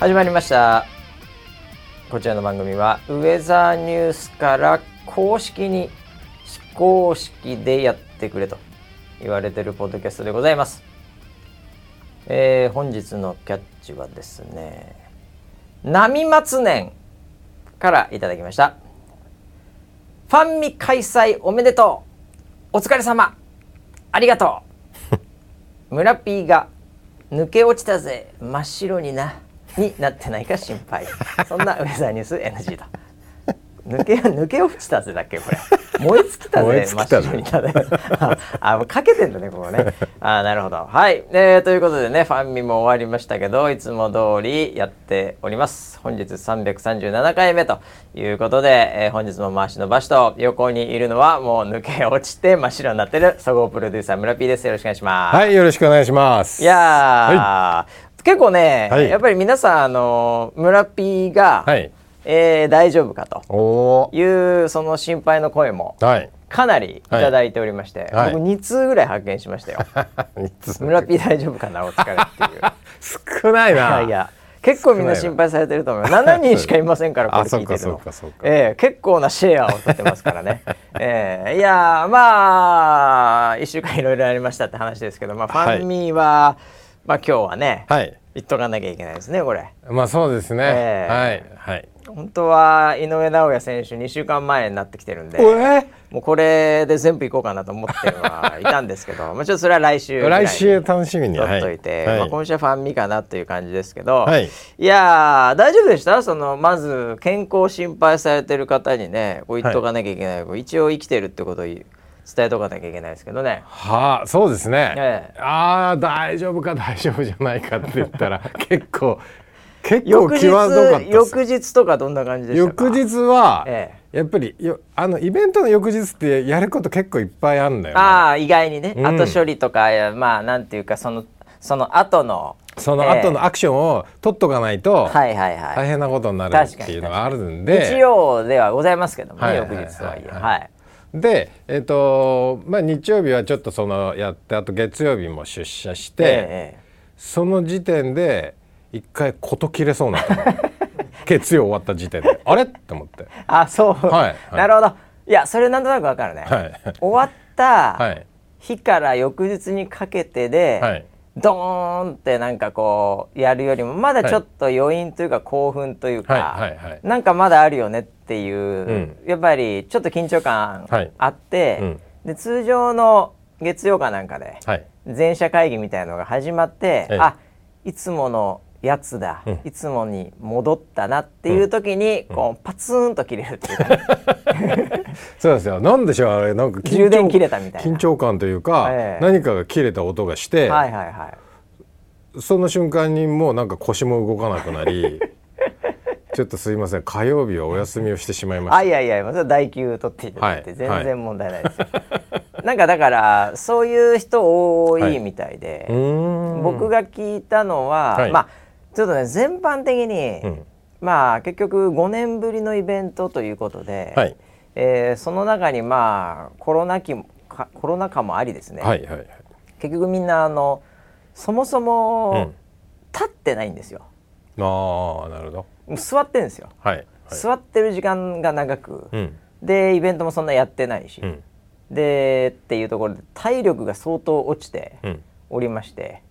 始まりました。こちらの番組はウェザーニュースから公式に非公式でやってくれと言われてるポッドキャストでございます、えー本日のキャッチはですね波松年からいただきました。ファンミ開催おめでとう。お疲れ様。ありがとう。村 P が抜け落ちたぜ。真っ白になになってないか心配。そんなウェザーニュース NG と抜け抜け落ちたぜだっけこれ。燃え尽きたぜ真っ白になね ああもうかけてんだねここね。あなるほど。はい、えーということでねファンミも終わりましたけどいつも通りやっております。本日337回目ということで、えー本日も回しの場所と横にいるのはもう抜け落ちて真っ白になってる総合プロデューサー村 P です。よろしくお願いします。はい、よろしくお願いします。いやー、結構ね、はいやっぱり皆さんあの村 P が、はい。えー大丈夫かと。いうその心配の声もはい。かなりいただいておりまして、はい僕2通ぐらい発見しましたよ。村 P 大丈夫かな？お疲れっていう。少ないいな。やいや結構みんな心配されてると思うよ7人しかいませんから これあ聞いてるのええ結構なシェアを取ってますからね、ええいやーまあ1週間いろいろありましたって話ですけど、まあ、フはいァンミは、まあ今日はね、はい。言っとかなきゃいけないですねこれまあそうですね。ええはいはい。本当は井上尚弥選手2週間前になってきてるんでえもうこれで全部いこうかなと思ってはいたんですけど まあちょっとそれは来週来週楽しみに。取っといて、はい。まあ、今週はファンミかなという感じですけど、はいやー大丈夫でした？そのまず健康を心配されてる方にねこう言っとかなきゃいけない、こう一応生きてるってことを伝えとかなきゃいけないですけどね。はあ、そうですね。ええ。ああ、大丈夫か 大丈夫じゃないかって言ったら 結構結構翌日際どかった。翌日とかどんな感じでしたか？翌日は、えやっぱりよあのイベントの翌日ってやること結構いっぱいあるんだよ、ね。ああ意外にね、うん。後処理とかやまあなんていうかそのその後のその後のアクションを取っとかないとはいはいはい。大変なことになるっていうのがあるんで。日曜ではございますけどもね、はい翌日とはいえ。はいはいで、えっとまあ、日曜日はちょっとそのやってあと月曜日も出社して、ええその時点で一回事切れそうにな 月曜終わった時点で。あれ？って思って。あそう、はいはい。なるほど。いやそれなんとなくわかるね、はい。終わったはい。日から翌日にかけてで、はいドーンってなんかこうやるよりもまだちょっと余韻というか興奮というか、はいはいはい。なんかまだあるよねっていう、んやっぱりちょっと緊張感はいあって、うん。で通常の月曜かなんかではい。全社会議みたいのが始まって、ええ。あいつものやつだ、うんいつもに戻ったなっていう時に、こうパツンと切れるっていうかね、そうですよ。なんでしょうあれ。なんか緊張充電切れたみたいな。緊張感というか、ええ。何かが切れた音がして、はいはいはい。その瞬間にもうなんか腰も動かなくなり ちょっとすいません。火曜日はお休みをしてしまいました。あいやいや、まあそれは代休取っていただいて、はい。全然問題ないですよ。なんかだからそういう人多いみたいで、うーん。僕が聞いたのは、はい。まあちょっとね全般的に、うん。まあ結局5年ぶりのイベントということで、はい。えーその中にまあコロナ期コロナ禍もありですね、はいはいはい。結局みんなあのそもそも、うん。立ってないんですよ。ああなるほど。座ってるんですよ。はいはい。座ってる時間が長く、うん。でイベントもそんなやってないし、うん。でっていうところで体力が相当落ちてうん。おりまして、うん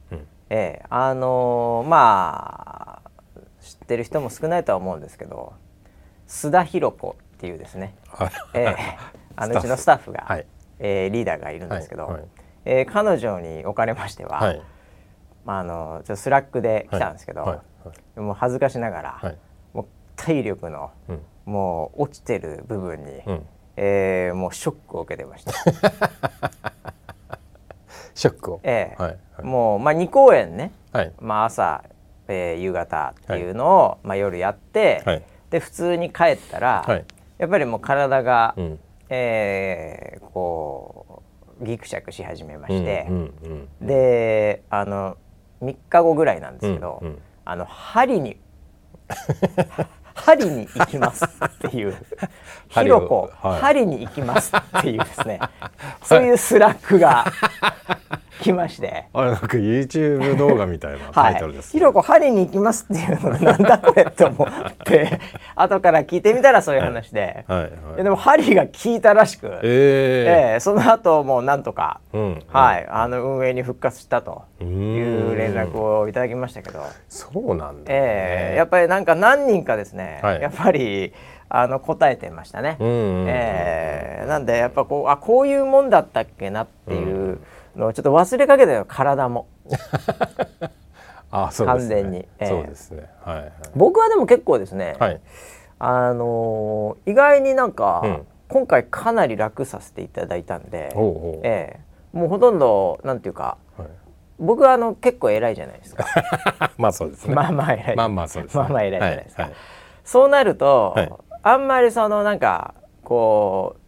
ええあのーまあ知ってる人も少ないとは思うんですけど須田寛子っていうですね、あええ あのうちのスタッフが、はい。えーリーダーがいるんですけど、はいはい。えー彼女におかれましては、はい。まあ、あのちょっと Slackで来たんですけど、もう恥ずかしながら、はい。もう体力の、うん。もう落ちてる部分に、うん。えーもうショックを受けてました。ショックを。ええ。はいはい。もう、まあ、2公演ね、はい。まあ、朝、えー夕方っていうのを、まあ、夜やって、はい。で普通に帰ったら、はい。やっぱりもう体が、うん。えーこうギクシャクし始めまして、うんうんであの3日後ぐらいなんですけど、うんうん。あの針に針に行きますっていう「ひろこ、はい。針に行きます」っていうですね。そういう Slackが来まして。あれなんか YouTube 動画みたいなタ はい。イトルで、す、ひろこ針に行きますっていうのがなんだこれって思って 後から聞いてみたらそういう話で、はいはい。いやでも針が効いたらしく、えええその後もうなんとか、えうん。はい、あの運営に復活したとういう連絡をいただきましたけど、そうなんだ、ええやっぱりなんか何人かですね、はい。やっぱりあの答えてましたね。うんうんうんええなんでやっぱこうあこういうもんだったっけなっていうのをちょっと忘れかけたよ体も。あそうですね。完全に。ええ。そうですね。はいはい。僕はでも結構ですね、はい。あのー意外になんか、うん。今回かなり楽させていただいたんで、おう。ええ。もうほとんどなんていうかはい。僕はあの結構偉いじゃないですか。まあそうですね。まあまあ偉い。まあまあそうですね。まあまあ偉いじゃないですか、はいはい。そうなると、はい。あんまりそのなんかこう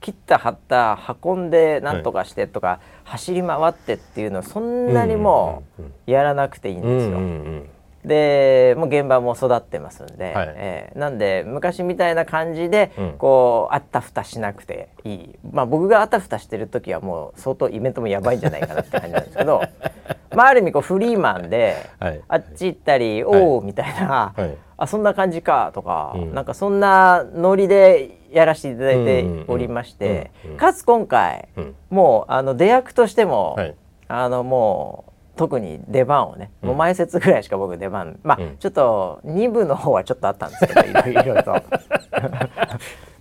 切った貼った運んでなんとかしてとか、走り回ってっていうのをそんなにもうんうんうやらなくていいんですよ。うんうんでもう現場も育ってますんで、はい。えーなんで昔みたいな感じで、うん。こうあったふたしなくていい。まあ僕があたふたしてる時はもう相当イベントもやばいんじゃないかなって感じなんですけど まあある意味こうフリーマンで、はい。あっち行ったり「おお」みたいな、はい。あそんな感じかとか、うん。なんかそんなノリでやらせていただいておりまして、かつ今回、うん。もうあの出役としても、はい。あのもう特に出番をね、もう前説ぐらいしか僕出番まあ、うん。ちょっと2部の方はちょっとあったんですけど いろいろと。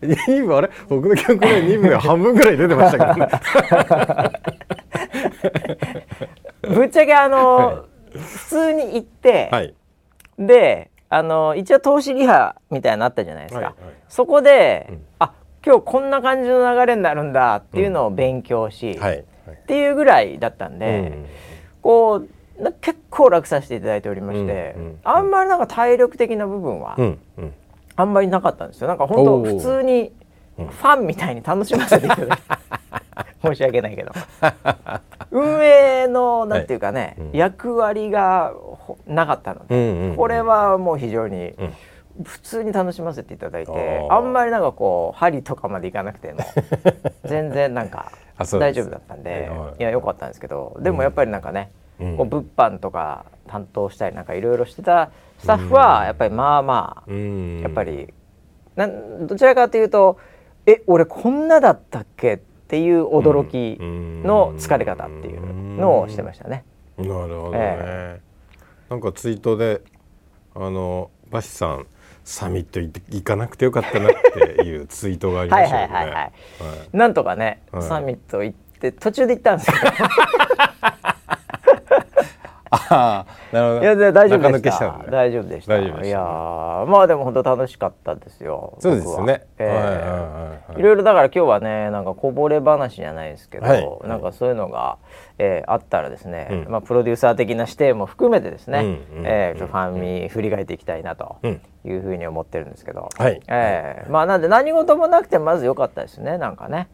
2部あれ？僕の記憶で2部で半分ぐらい出てましたけどね。ぶっちゃけあの、普通に行って、はい。であの一応投資リハみたいなのあったじゃないですか、はいはい。そこで、うん。あ今日こんな感じの流れになるんだっていうのを勉強し、はい。はい。っていうぐらいだったんで、こうな結構楽させていただいておりまして、うん。うん。あんまりなんか体力的な部分はうん。うん。あんまりなかったんですよ。なんか本当普通にファンみたいに楽しませていただいて 申し訳ないけど。運営のなんていうかね、うん。役割がほなかったので、うんうんうん。これはもう非常にうん。普通に楽しませていただいて、あんまりなんかこう針とかまでいかなくても 全然なんか大丈夫だったんではいい。や良かったんですけどでもやっぱりなんかね、うん。こう物販とか担当したりなんかいろいろしてたスタッフはやっぱりまあまあ、うん。やっぱりなんどちらかというと「え俺こんなだったっけ?」っていう驚きの疲れ方っていうのをしてましたね。なるほどね、えなんかツイートであのバシさんサミット行かなくてよかったなっていうツイートがありまはいしたよね。はいはいはいはい。なんとかね、はい。サミット行って途中で行ったんですよ。ああなるほど。いやで大丈夫でし。中抜けした大丈夫でした。いやーまあでも本当楽しかったですよ。そうですよね。ええはいろいろだから今日はねなんかこぼれ話じゃないですけど、はいなんかそういうのが、えーあったらですね、うんまあプロデューサー的な視点も含めてですね、えファンに振り返っていきたいなとうんいうふうに思ってるんですけど、はいえーまあなんで何事もなくてまず良かったですねなんかね。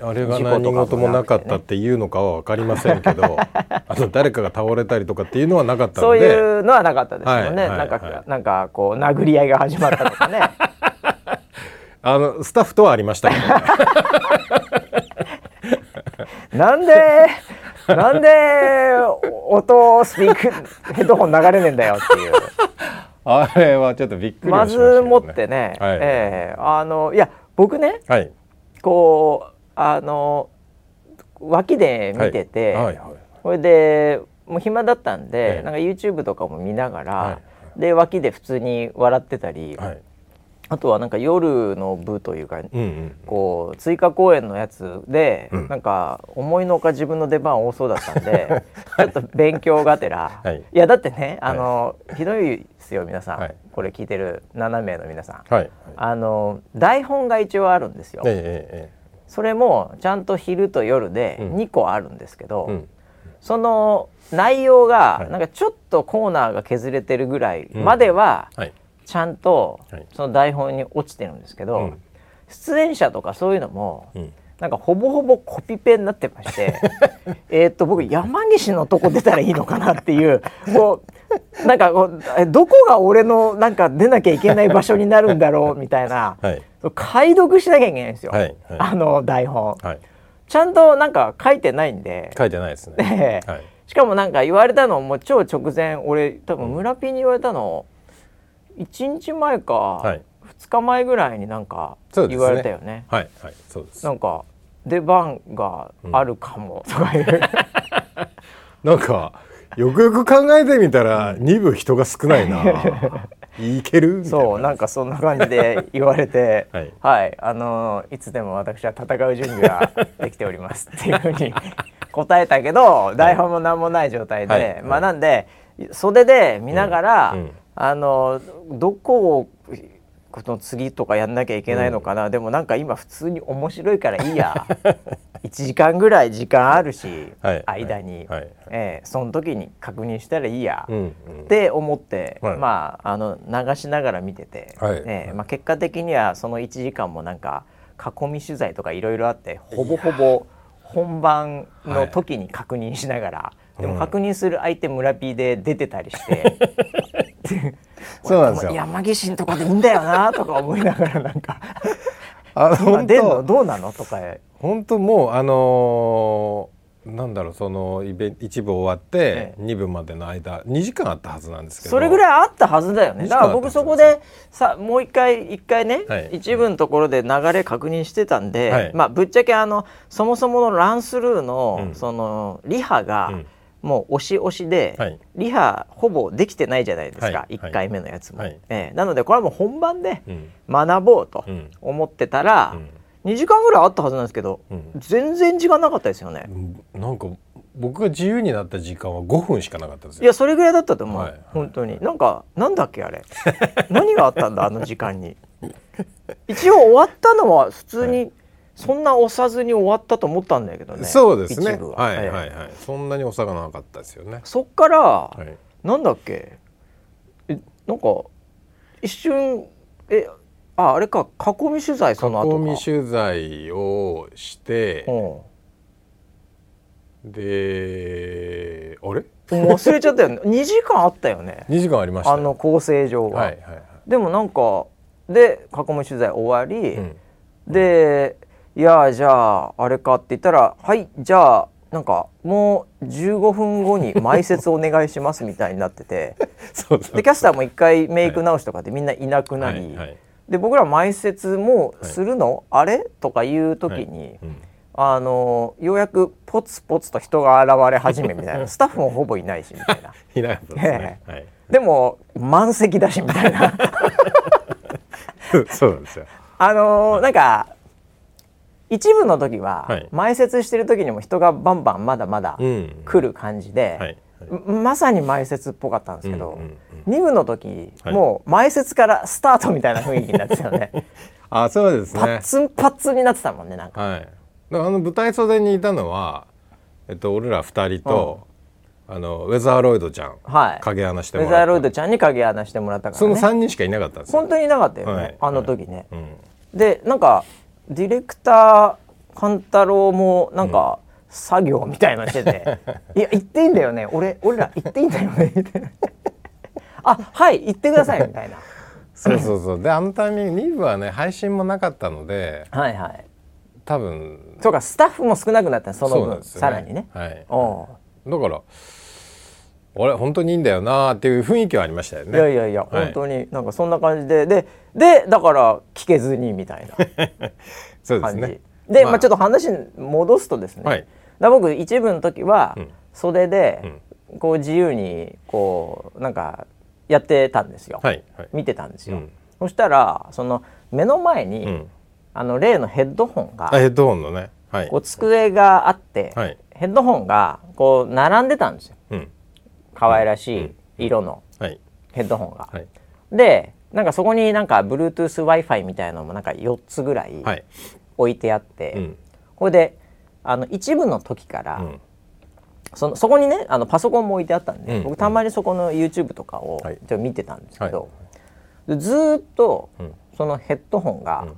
あれが何事もなかったっていうのかは分かりませんけど、あと誰かが倒れたりとかっていうのはなかったそういうのはなかったですよね。はいはいなんか、はいなんかこう殴り合いが始まったとかね。あのスタッフとはありましたけど、ね、なんでなんで音スピークヘッドホン流れねえんだよっていう。あれはちょっとびっくりまはしましたけどずもってね、はいええあのいや僕ねはいこうあの脇で見てて、はい。はいはい。それでもう暇だったんで、ええ。なんか YouTube とかも見ながら、はい。で脇で普通に笑ってたり、はい。あとはなんか夜の部というか、うんうんこう追加公演のやつで、うん。なんか思いのほか自分の出番多そうだったんで ちょっと勉強がてら、はい。やだってねあの、ひどいですよ皆さん、はい。これ聞いてる7名の皆さん、はい。あの台本が一応あるんですよ、えええそれもちゃんと昼と夜でうん。2個あるんですけど、えうん。その内容がはい。なんかちょっとコーナーが削れてるぐらいまでははい。ちゃんとはい。その台本に落ちてるんですけど、うん。出演者とかそういうのもうん。なんかほぼほぼコピペになってまして えーっと僕山岸のとこ出たらいいのかなっていう こうなんかこうえどこが俺のなんか出なきゃいけない場所になるんだろうみたいなはい解読しなきゃいけないんですよ、はいはいあの台本。はいちゃんとなんか書いてないんで書いてないですね。ではい。しかもなんか言われたのも超直前俺多分村ピーに言われたの1日前か、はい2日前ぐらいになんか言われたよね。はいはいそうです。なんか出番があるかもとかいう、なんかよくよく考えてみたら二部人が少ないな。いける？そうなんかそんな感じで言われて はい。あのいつでも私は戦う準備ができておりますっていうふうに 答えたけど台本も何もない状態で、はい。まあなんで袖で見ながら、うん。うん。あのどこをこの次とかやんなきゃいけないのかな、でもなんか今普通に面白いからいいや。1時間ぐらい時間あるし、はい。間に、はい。はい。ええその時に確認したらいいや、うんうん。って思って、はい。まああの流しながら見てて、はい。ええまあ、結果的にはその1時間もなんか囲み取材とかいろいろあってほぼほぼ本番の時に確認しながら、でも確認する相手村 P で出てたりして。そうなんですよ。山岸のとこでいいんだよなとか思いながらなんか。あ今本出んの？当どうなのとか。本当もうあのーなんだろうそのイベン一部終わってえ二部までの間2時間あったはずなんですけど。それぐらいあったはずだよね。2だから僕そこでさもう一回一回ね、はい。一部のところで流れ確認してたんで、はい。まあぶっちゃけあのそもそものランスルーの、うん。そのリハが、うんもう押し押しで、はい。リハほぼできてないじゃないですか、はい。1回目のやつも、はい。ええ。なのでこれはもう本番でうん。学ぼうとうん。思ってたら、うん。2時間ぐらいあったはずなんですけど、うん。全然時間なかったですよね。なんか僕が自由になった時間は5分しかなかったですよ。いやそれぐらいだったと思う、はい。はい。本当に。なんかなんだっけあれ。何があったんだあの時間に。一応終わったのは普通に、そんな押さずに終わったと思ったんだけどねそうですね。は。はいはいええ。はい。そんなにお差がなかったですよね。そっから、はい。なんだっけ？えなんか一瞬えああれか囲み取材その後か。囲み取材をしてうん。であれ？忘れちゃったよね。2時間あったよね。2時間ありましたよ。あの構成上は、はいはいはい。でもなんかで囲み取材終わり、うん。で「いやじゃああれか」って言ったら「はいじゃあなんかもう15分後に埋設お願いします」みたいになってて。でキャスターも一回メイク直しとかでみんないなくなり、はいはい。で僕ら埋設もうするの、あれ？とかいう時に、うん。あのようやくポツポツと人が現れ始めみたいな。スタッフもほぼいないしみたいな。いなですね。はい。でも満席だしみたいな。そうなんですよ。あのーなんか一部の時は、はい埋設してる時にも人がバンバンまだまだうん。来る感じで、まさに埋設っぽかったんですけど、うんうんうん二部の時、はいもう埋設からスタートみたいな雰囲気になってたよね あ、そうですパッね。ツンパッツンになってたもんねなんかはい。あの舞台袖にいたのは、えっと俺ら二人と、あのウェザーロイドちゃん、はい影穴してウェもらった。ザーロイドちゃんに影穴してもらったからそのね三人しかいなかったんですよ。本当にいなかったよね、はいあの時ね、うん。でなんかディレクター勘太郎もなんか、作業みたいなのしてて「いや行っていいんだよね。俺俺ら行っていいんだよね」みたいな「あはい行ってください」みたいな。そうそうそう。であのタイミング2部はね配信もなかったので、はいはい。多分。そうかスタッフも少なくなった。その分ね。さらにね。はい。おだからあれ本当にいいんだよなっていう雰囲気はありましたよね。ういやいやいや、はい本当になんかそんな感じでででだから聞けずにみたいな そうです感じね。で、まあ、ちょっと話戻すとですね、はいだ僕一部の時はうん袖でこう自由にこうなんかやってたんですよ、はいはい。見てたんですよ、うんそしたらその目の前に、うん。あの例のヘッドホンがあヘッドホンのね。はいこ。う机があって、はいヘッドホンがこう並んでたんですようん。可愛らしい色のはい。ヘッドホンが。はい。でなんかそこになんか Bluetooth-Wi-Fi みたいなのもなんか4つぐらいはい。置いてあって、うん。これであの一部の時から、うん。そのそこにねあのパソコンも置いてあったんで、うん。僕たまにそこの YouTube とかをはい。ちょっと見てたんですけど、はでずーっとうん。そのヘッドホンが、うん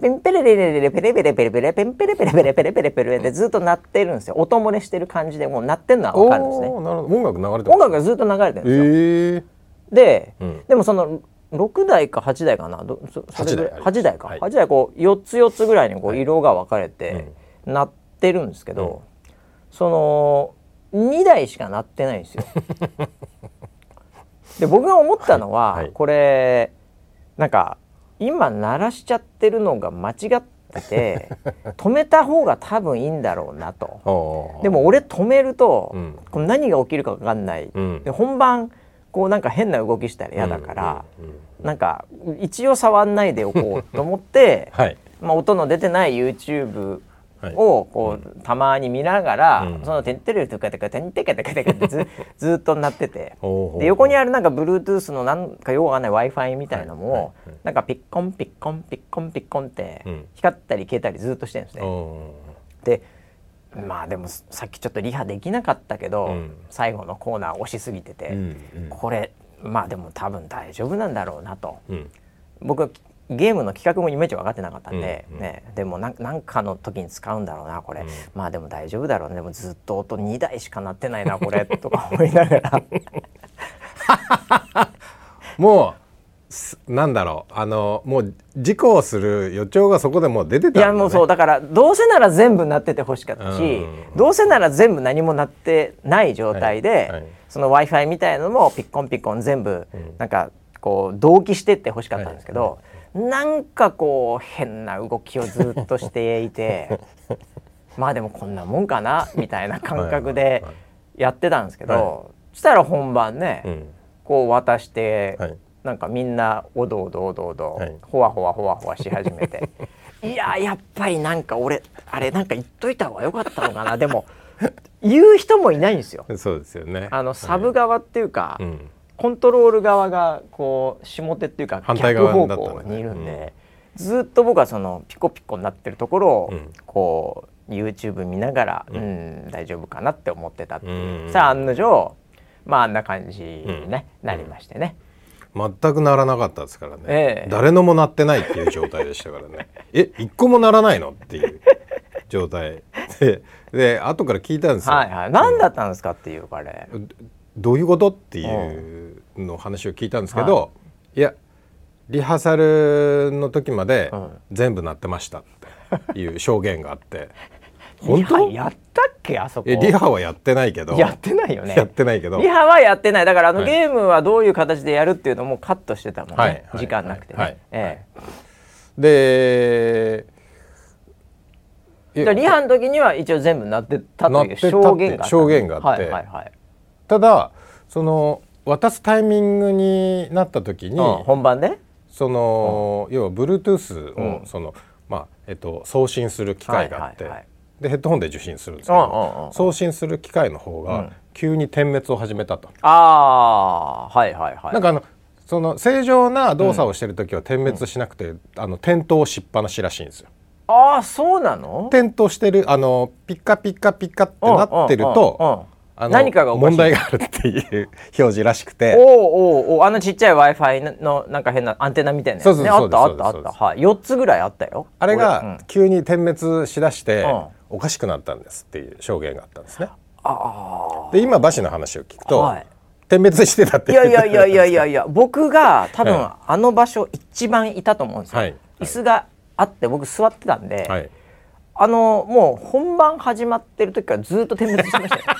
ペンペレレレレレペレペレペレペレペンペレペレペレペレペレペレでずっと鳴ってるんですよ音漏れしてる感じでもう鳴ってるのは分かるんですねなるほど。音楽流れて音楽がずっと流れてるんですよ、ええで、うんでもその6台か8台かなどそ8台台か、はい8台こう4つ4つぐらいにこう色が分かれて、鳴ってるんですけど、その2台しか鳴ってないんですよ。で僕が思ったのは、はいこれなんか今鳴らしちゃってるのが間違ってて 止めた方が多分いいんだろうなと。でも俺止めると、うん。これ何が起きるか分かんない、うん。で本番こうなんか変な動きしたら嫌だから、うなんか一応触んないでおこうと思って、はい。まあ、音の出てない YouTube はいをこう、たまに見ながら、うん。その「てんてるとかてかてんてけてけてけ」ってず ずーっとなってて。で横にあるなんか Bluetooth のなんかようわかんない w i f i みたいなのも、なんかピッコンピッコンピッコンピッコンってうん。光ったり消えたりずっとしてるんですね。おでまあでもさっきちょっとリハできなかったけど、うん。最後のコーナー押しすぎてて、これまあでも多分大丈夫なんだろうなと。うん。僕はゲームの企画もいまいち分かってなかったんで、うんうん。ね、でもなんなんかの時に使うんだろうなこれ、うん。まあでも大丈夫だろうね。でもずっと音2台しか鳴ってないなこれ。とか思いながら。もうすなんだろう。あのもう事故をする予兆がそこでもう出てたんだ、ね、いやもうそう。だからどうせなら全部鳴っててほしかったし、うん。どうせなら全部何も鳴ってない状態で、はいはい。その w i f i みたいなのもピッコンピッコン全部なんかこう同期してってほしかったんですけど、なんかこう変な動きをずっとしていて まあでもこんなもんかなみたいな感覚ではいはいはいやってたんですけど、はい。そしたら本番ね、うん。こう渡して、はい。なんかみんなおどおどおどおど、はい。ほわほわほわほわし始めて。いややっぱりなんか俺あれなんか言っといた方が良かったのかな。でも言う人もいないんですよ。そうですよね。あのサブ側っていうか、うんコントロール側がこう下手っていうか反対逆方向にいるんで、ずっと僕はそのピコピコになってるところを、うん。こう YouTube 見ながら、ううんん、大丈夫かなって思ってたってさあ案の定まああんな感じに、ねうん。なりましてね。全くならなかったですからね、ええ。誰のもなってないっていう状態でしたからね。え一個もならないの？っていう状態。でで後から聞いたんですよ、はいはい、何だったんですかっていうかね。どういうことっていうの話を聞いたんですけど、い、やリハーサルの時までうん全部なってましたっていう証言があって。本 リハ当？やったっけあそこ？えリハはやってないけど。やってないよね。やってないけど。リハはやってない。だからあの、はい。ゲームはどういう形でやるっていうのもカットしてたもんね、はいはい時間なくてね。はいはい。えでえ、だからリハの時には一応全部なってたという証言があった。証言があって。はいはいはいただその渡すタイミングになった時に、うん本番でその、要は Bluetooth を、うん。そのまあえっと送信する機械があって、はいはいはい。でヘッドホンで受信するんですけど、うんうんうん送信する機械の方がうん。急に点滅を始めたと、ああーはいはいはい。なんかあのその正常な動作をしてる時は点滅しなくて、あの点灯しっぱなしらしいんですよ。ああそうなの？点灯してるあのピッカピッカピッカってなってると、何かが問題があるっていう表示らしくて。おうおうおう。あのちっちゃい w i f i のなんか変なアンテナみたいなやつね。あったあったあった。はい。4つぐらいあったよ。あれが急に点滅しだして、うん。おかしくなったんですっていう証言があったんですね。あで今馬氏の話を聞くと、はい。点滅してたっていやいやいやいやいやいいや。僕が多分えあの場所一番いたと思うんですよ、はい。椅子があって僕座ってたんで、はい、あのもう本番始まってる時からずっと点滅してましたよ。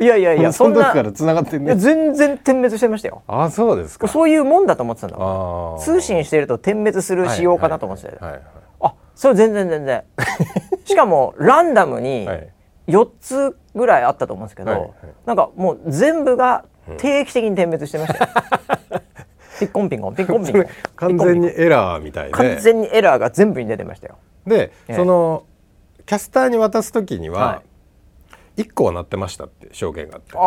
いやいやいやそそんなの時から繋がってんね。全然点滅してましたよ。あそうですか。そういうもんだと思ってたんだ通信してると点滅する仕様かなと思ってたよ、はいはいあそれ全然全然。しかもランダムにはい。4つぐらいあったと思うんですけど、はいはい。なんかもう全部が定期的に点滅してましたよ、ピッコンピンコンピッコンピンコン。完全にエラーみたい完で全にエラーが全部に出てましたよで、ええ。そのキャスターに渡す時にはは1個は鳴ってましたって証言があって。あああ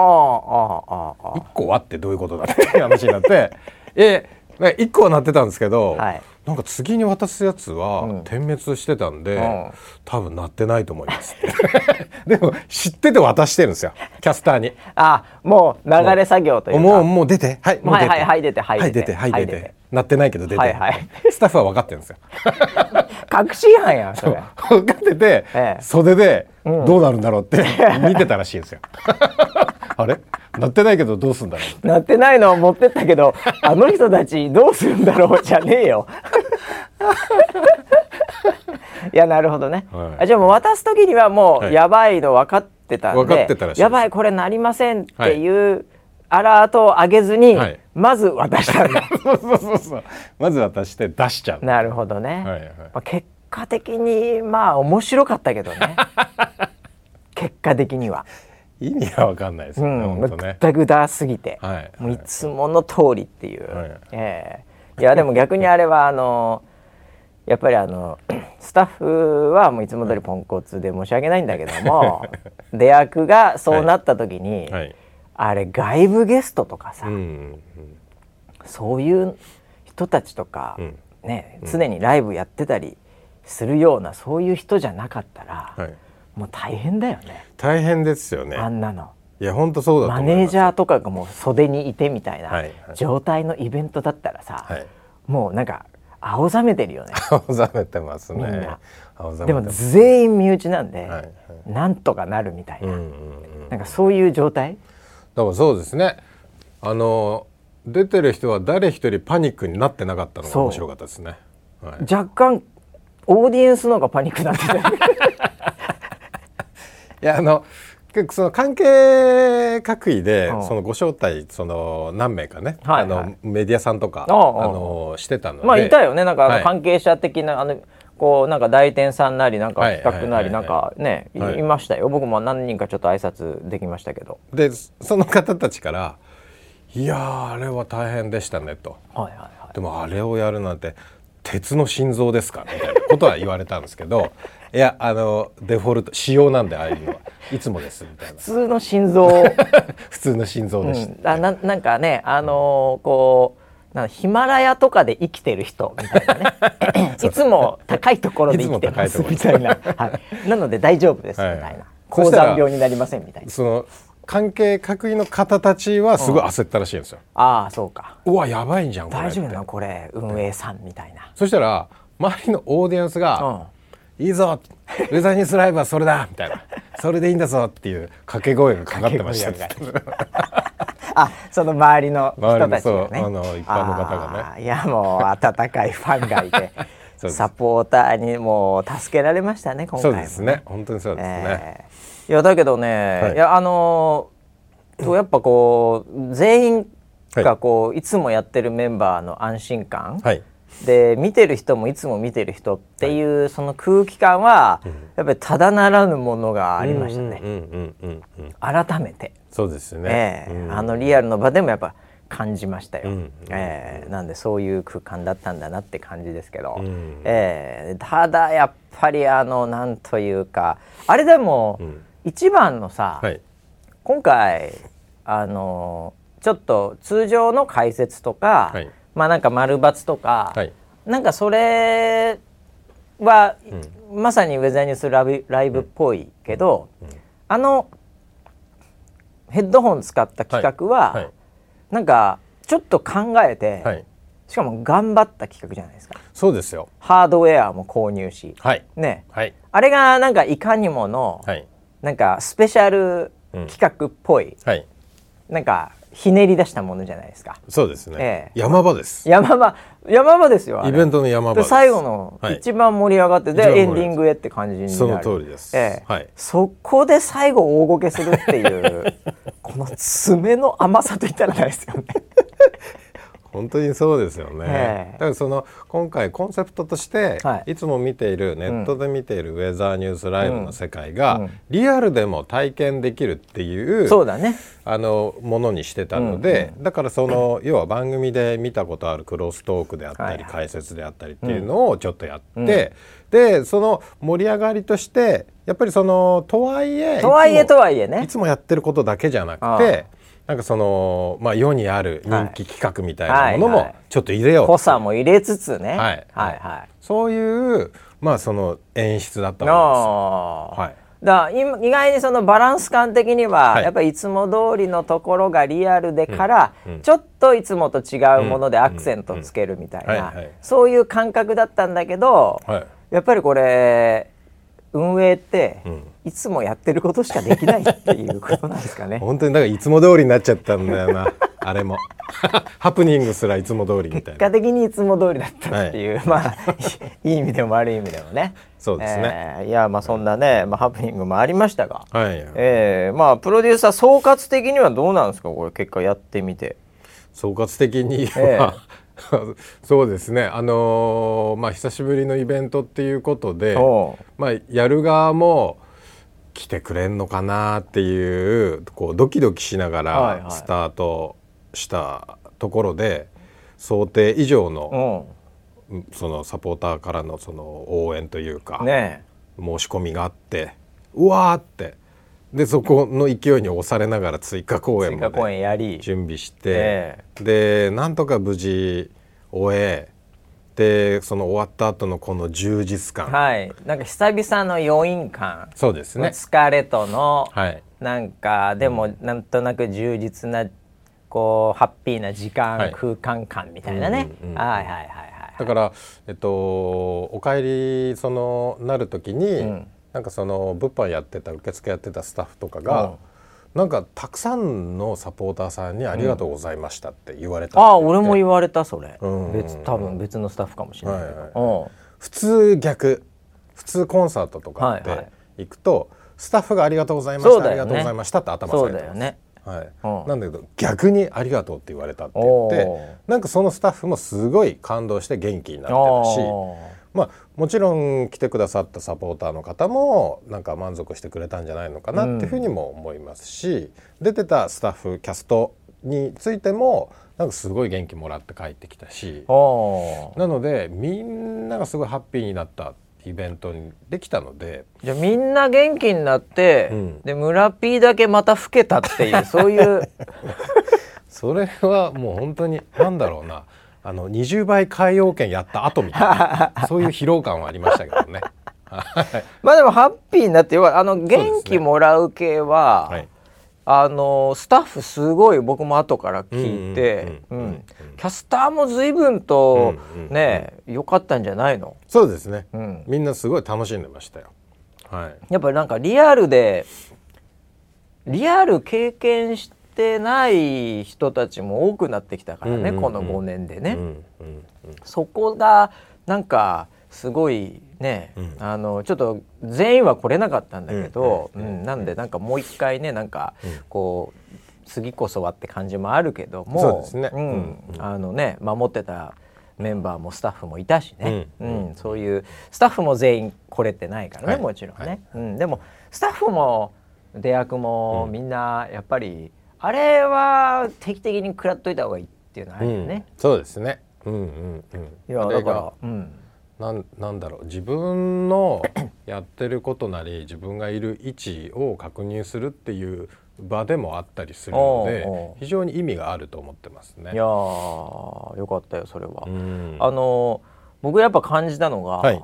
あああ1個はってどういうことだっていう話になって。え1個は鳴ってたんですけど、はいなんか次に渡すやつはうん。点滅してたんで、うん。多分鳴ってないと思います。でも知ってて渡してるんですよ。キャスターに。あもう流れ作業というか。もうもう出て。はいもう出て。はいはいはい出てはいはい出てはい出て。はい出て。鳴ってないけど出て、はいはい。スタッフは分かってるんですよ。確信犯やんそれ。分かってて、ええ。袖でうん。どうなるんだろうって見てたらしいんですよ あれ？なってないけどどうすんだろう？なってないのを持ってったけど あの人たちどうするんだろうじゃねえよ。いやなるほどね、はい。あじゃあもう渡す時にはもはい。うやばいの分かってたんで、分かってたらしいやばいこれなりませんっていうアラートを上げずに、はい。まず渡したんだ。そうそうそうそう。まず渡して出しちゃうなるほどね、はいはい。まあ、結果的にまあ面白かったけどね。結果的には、意味は分かんないですよね、うん、本当ね。ぐだぐだすぎて、はいもういつもの通りっていう、はい。ええ。いやでも逆にあれはあのやっぱりあのスタッフはもういつも通りポンコツで申し訳ないんだけども出役がそうなった時に、はい。あれ外部ゲストとかさ、うんうん。そういう人たちとか、うん。ね常にライブやってたりするようなそういう人じゃなかったら、はいもう大変だよね。大変ですよね。あんなの。いや本当そうだとマ思います。ネージャーとかがもう袖にいてみたいなはいはい。状態のイベントだったらさ、はい。もうなんか青ざめてるよね。青ざめてますね。みんな。青ざでも全員身内なんで、はいはい。なんとかなるみたいな、うんうんうんなんかそういう状態？だからそうですね。あの出てる人は誰一人パニックになってなかったのが面白かったですね、はい、若干オーディエンスの方がパニックになってた やあの結構その関係各位でうん。そのご招待その何名かね、はいはい。あのメディアさんとかあのしてたので。まあいたよね。なんか関係者的な、あのこうなんか代理店さんなりなんかはい企画なりはないんかね、いはい。いましたよ。僕も何人かちょっと挨拶できましたけど。でその方たちから「いやーあれは大変でしたね」と。はいはいはい「でもあれをやるなんて鉄の心臓ですか?」みたいなことは言われたんですけど「いやあのデフォルト仕様なんでああいうのはいつもです」みたいな。普通の心臓。普通の心臓でした、うん、あななんかねあのーこうなヒマラヤとかで生きてる人みたいなね。いつも高いところで生きてますみたいな、はい、なので大丈夫ですみたいな、はい。高山病になりませんみたいな。その関係各位の方たちはすごい焦ったらしいんですよ。ああそうか。うわやばいんじゃん大丈夫なの？これ。運営さんみたいな、そしたら周りのオーディエンスが「いいぞウェザーニュースライブはそれだ」みたいな「それでいいんだぞ」っていう掛け声がかかってましたあその周りの人たちがね。周りのそうあの一般の方がね。いやもう温かいファンがいて。サポーターにもう助けられましたね今回もそうですね。本当にそうですね、えーいやだけどね、はい。い、やあのやっぱこう全員がこう、い、つもやってるメンバーの安心感、はい。で見てる人もいつも見てる人っていう、その空気感は、やっぱりただならぬものがありましたね、うんうんうんうんうん改めて、そうですね、ええ。うん。あのリアルの場でもやっぱ感じましたよ、うんうん。ええ。なんでそういう空間だったんだなって感じですけど、うん。ええ。ただやっぱりあのなんというかあれでも、うん一番のさ、はい。今回あのちょっと通常の解説とか、はい。まあなんか丸抜とか、はい。なんかそれは、まさにウェザーニュースラブライブっぽいけど、あのヘッドホン使った企画は、はい。なんかちょっと考えて、はい。しかも頑張った企画じゃないですか。そうですよ。ハードウェアも購入しはい。ね。はい。あれがなんかいかにもの、はいなんかスペシャル企画っぽい、はい。なんかひねり出したものじゃないですか。そうですね、ええ。山場です。山場。山場ですよイベントの山場でです最後のはい。一番盛り上がって、一番盛り上がるでエンディングへって感じになる。その通りです。ええ。はい。そこで最後大ごけするっていう この爪の甘さといったらないですよね本当にそうですよね、ええ。だからその今回コンセプトとして、はい。い、つも見ているネットで見ているウェザーニュースライブの世界が、うん。リアルでも体験できるっていうそうだね。あのものにしてたので、だからその要は番組で見たことあるクロストークであったり、解説であったりっていうのをちょっとやって、でその盛り上がりとしてやっぱりそのとはいえとはいえつもとはいえね。いつもやってることだけじゃなくてなんかその、まあ、世にある人気企画みたいなものもはい。はいちょっと入れよう、濃さも入れつつね。はい。はいはい。そういう、まあ、その演出だったわけですよ。はい。だ意外にそのバランス感的には、はい。やっぱりいつも通りのところがリアルでから、ちょっといつもと違うものでアクセントつけるみたいな。そういう感覚だったんだけど、はい。やっぱりこれ運営って、うん。いつもやってることしかできないっていうことなんですかね。本当にだからいつも通りになっちゃったんだよな。あれも。ハプニングすらいつも通りみたい結果な的にいつも通りだったっていう、まあいいい意味でも悪い意味でもね。そうですね、えーいやまあそんなね、まあ、ハプニングもありましたが、はい。えーまあプロデューサー総括的にはどうなんですか？これ結果やってみて。総括的にええ。は、そうですね。あのーまあ久しぶりのイベントっていうことでまあやる側も来てくれんのかなっていうこうドキドキしながはいはい。らスタートしたところで、想定以上の、うそのサポーターからのその応援というか、ん、ね申し込みがあってうわーってでそこの勢いに押されながら追加公演まえ追加公演でやり。準備して、えでなんとか無事終えでその終わった後のこの充実感、はい。なんか久々の余韻感、そうですね。疲れとの、はい。なんかでもなんとなく充実なこうハッピーな時間、はい。空間感みたいなね、うんうんうんはいはいはいはいだから、えっと、お帰りそのなる時に、んなんかその物販やってた受付やってたスタッフとかが、なんかたくさんのサポーターさんに「ありがとうございました」って言われたってああ俺も言われたそれ、うん。別多分別のスタッフかもしれないけど、はいうん。普通逆。普通コンサートとかってはいはい。行くと、スタッフが「ありがとうございました、ね。ありがとうございました」って頭そ下げてます。うだよね。はい。うん。なんだけど逆に「ありがとう」って言われたって言ってなんかそのスタッフもすごい感動して元気になってるしまあもちろん来てくださったサポーターの方もなんか満足してくれたんじゃないのかなっていうふうにも思いますし、出てたスタッフキャストについてもなんかすごい元気もらって帰ってきたしなのでみんながすごいハッピーになったイベントにできたのでじゃあみんな元気になって、うん。で村 P だけまた老けたっていうそういう。それはもう本当に何だろうなあの20倍海洋圏やった後みたいな そういう疲労感はありましたけどね。まあでもハッピーになってあの元気もらう系は、はい。あのスタッフすごい僕も後から聞いて、キャスターも随分とうんうんうん。ね良かったんじゃないの、そうですね、うん、みんなすごい楽しんでましたよ。はい。やっぱりなんかリアルでリアル経験してない人たちも多くなってきたからね、この5年でね、そこがなんかすごいね、うん。あのちょっと全員は来れなかったんだけど、ううん。んなんでなんかもう一回ねなんかうん。こう次こそはって感じもあるけどもそうですね。うんうんあのね守ってたメンバーもスタッフもいたしね、ううんん。そういうスタッフも全員来れてないからね、はい。もちろんね、はい。うん、でもスタッフも出役もうん。みんなやっぱり、あれは定期的に食らっといた方がいいっていうのはあるよね。うんそうですね。うんうんうん。いやだから、うん、なんなんだろう自分の やってることなり自分がいる位置を確認するっていう場でもあったりするので非常に意味があると思ってますね。いやーよかったよそれは。うんあの僕やっぱ感じたのが、はい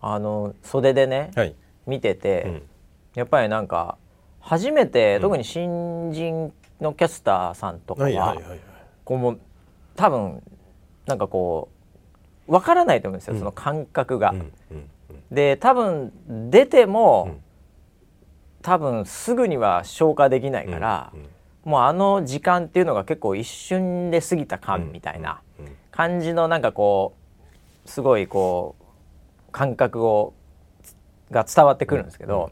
あの袖でね、はい。見てて、うんやっぱりなんか初めて、うん特に新人のキャスターさんとかは。こうもう多分なんかこうわからないと思うんですよ、うん。その感覚が。うんうんで多分出ても、うん。多分すぐには消化できないから、うんもうあの時間っていうのが結構一瞬で過ぎた感みたいな感じのなんかこうすごいこう感覚をが伝わってくるんですけど、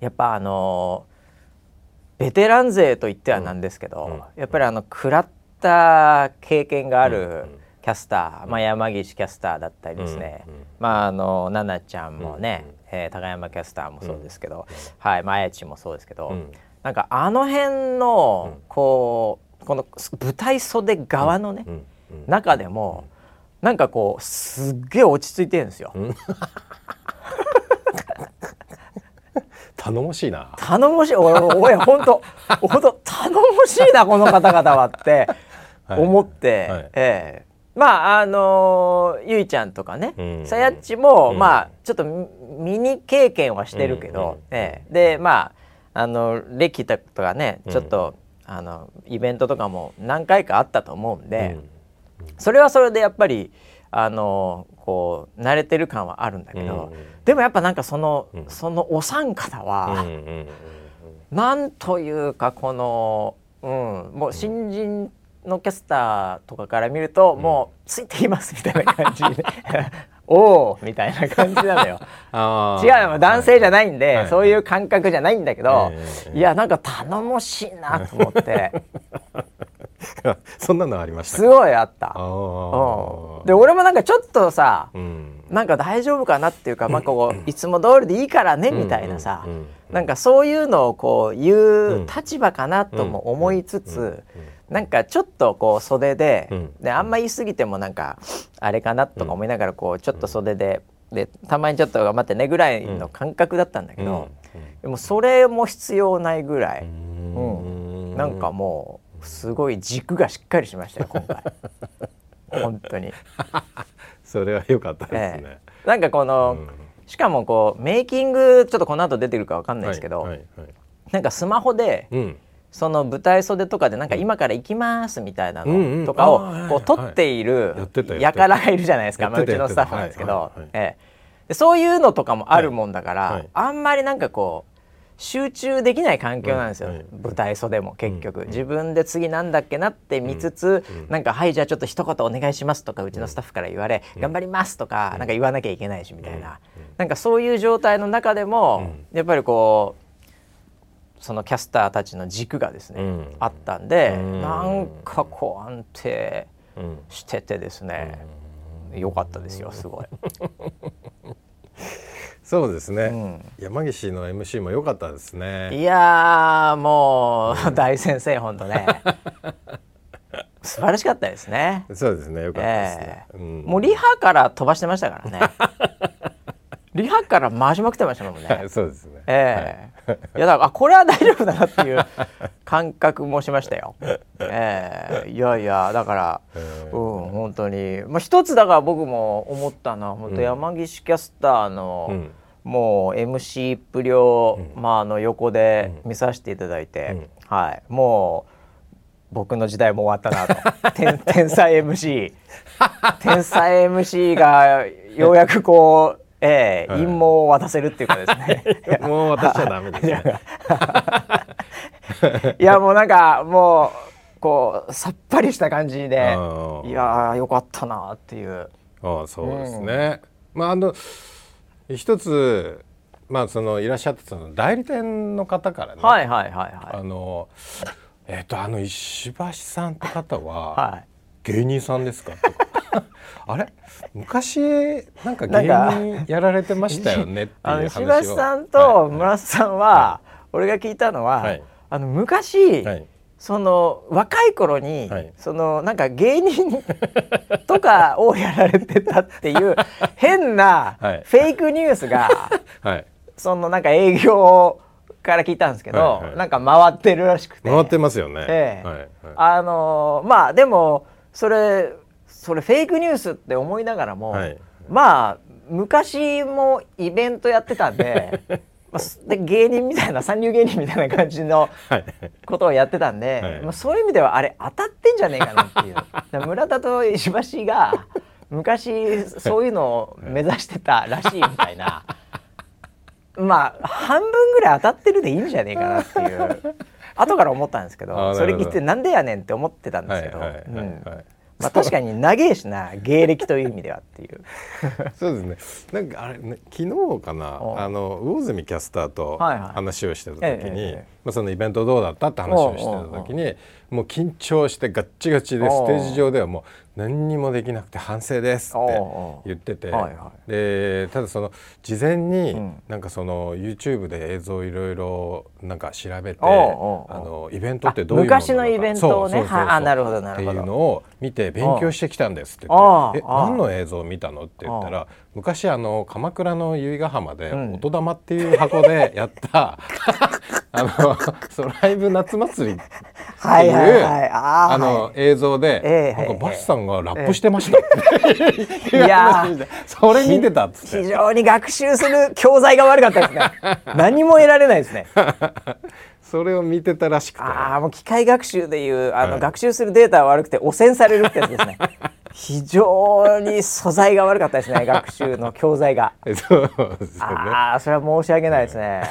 やっぱあのベテラン勢といってはなんですけど、うん。やっぱりあの食らった経験があうん。るキャスター、まあ、山岸キャスターだったりですね、まああの奈々ちゃんもね、うん。えー高山キャスターもそうですけど、はい。まあやちもそうですけど、うん。なんかあの辺のうん。こうこの舞台袖側のね、中でもなんかこうすっげえ落ち着いてるんですよ。うん頼もしいな。頼もしい。おいおい本当。本当頼もしいなこの方々はって。はい。思って、はい。ええ。まああのーゆいちゃんとかね、うん。さやっちも、うん。まあちょっとミミニ経験はしてるけど、うん。うん。ええ。でまああの歴とかねうん。ちょっと、あのイベントとかも何回かあったと思うんで、うん。それはそれでやっぱりあのこう慣れてる感はあるんだけど、うん。でもやっぱなんかその、うん。そのお三方うんは、うんうん。なんというかこの、うん、もう新人のキャスターとかから見ると、もうついていますみたいな感じで おおみたいな感じなのよ。違うよ男性じゃないんで、はい。そういう感覚じゃないんだけど、ええ。いやなんか頼もしいなと思って そんなのありましたすごいあった。で俺もなんかちょっとさ、うん。なんか大丈夫かなっていうか、まあ、こういつも通りでいいからねみたいなさ、うんうんうんなんかそういうのをこう言う立場かなとも思いつつ、なんかちょっとこう袖で,、うん。であんま言い過ぎてもなんかあれかなとか思いながらこうちょっと袖で。でたまにちょっと頑張ってねぐらいの感覚だったんだけど、でもそれも必要ないぐらい、うん。なんかもうすごい軸がしっかりしましたよ今回。本当に。それは良かったですえね。え、なんかこの、うん。しかもこうメイキングちょっとこの後出てるかわかんないですけど、はいはいはい。なんかスマホでうん。その舞台袖とかでなんか今から行きますみたいなのとかをこう撮っているやからがいるじゃないですか、まあ、うちのスタッフなんですけど、やってた。はいはい。ええ。でそういうのとかもあるもんだから、はいはい。あんまりなんかこう集中できない環境なんですよ、舞台袖も結局、うん。自分で次なんだっけなって見つつ、なんか「はいじゃあちょっと一言お願いします」とかうちのスタッフから言われ「頑張ります」とかなん。か言わなきゃいけないしみたいな、なんかそういう状態の中でも、やっぱりこうそのキャスターたちの軸がですね、うん。あったんで、うん。なんかこう安定うん。しててですね、良かったですよすごい。そうですね、ん。山岸の MC も良かったですね。いやーもう、大先生本当ね。素晴らしかったですね。そうですね良かったですね、ええ。うん。もうリハから飛ばしてましたからね。リハから回しまくってましたもんね。はいそうですね。ええ。い。やだからあこれは大丈夫だなっていう感覚もしましたよ。ええ。いやいやだから、えうん本当に。まあ一つだから僕も思ったのは本当山岸キャスターの、うんもう MC っぷりを、まああの横で見させていただいて、はい。もう僕の時代も終わったなと。天天才 MC 天才 MC がようやくこう、ええはい。陰謀を渡せるっていうかですね。もう渡しちゃダメですね。いやもうなんかもうこうさっぱりした感じでいやーよかったなっていう。ああそうですね、まああの一つまあそのいらっしゃったその代理店の方からね、はいはいはいはあのえっ、とあの石橋さんって方いははい。芸人さんですか？とか。あれ？昔なんか芸人やられてましたよねっていう 石話を。橋さんと村瀬さんは、俺が聞いたのは、はい。あの昔、はいその若い頃に、はい。そのなんか芸人とかをやられてたっていう 変なはい。フェイクニュースが はい。そのなんか営業から聞いたんですけど、はいはい。なんか回ってるらしくて。回ってますよね、ええ。はいはい。あのーまあでもそれそれフェイクニュースって思いながらも、はい。まあ昔もイベントやってたんで まあすで芸人みたいな参入芸人みたいな感じのはい。ことをやってたんで、はい。まあ、そういう意味ではあれ当たってんじゃねえかなっていう。村田と石橋が昔そういうのを目指してたらしいみたいな。まあ半分ぐらい当たってるでいいんじゃねえかなっていう。後から思ったんですけあど。ーそれ聞いてなんでやねんって思ってたんですけど。はいはいはいうんはいまあ確かに長えしな芸歴という意味ではっていう。そうですね。なんかあれね昨日かなお。あの魚住キャスターと話をしてた時ええに、ええまあそのイベントどうだったって話をしてた時に、もう緊張してガッチガチでおステージ上ではもう何にもできなくて反省ですって言ってて、はいはでただその事前にうん。なんかその YouTube で映像いろいろなんか調べて、おうおうおうあのイベントってどういう昔のイベントをねあなるほどなるほど。っていうのを見て勉強してきたんですって言って「え何の映像を見たの?」って言ったら昔あの鎌倉の由比ヶ浜でうん。音玉っていう箱でやった あのソライブ夏祭りってはいいうはいはいあのはい。映像でええなんかバスさんがラップしてましたって。いやそれ見てたっつって。非常に学習する教材が悪かったですね。何も得られないですね。それを見てたらしくて。ああもう機械学習でいうあの、はい。学習するデータが悪くて汚染されるってやつですね。非常に素材が悪かったですね学習の教材が。そうですよね。ああそれは申し訳ないですね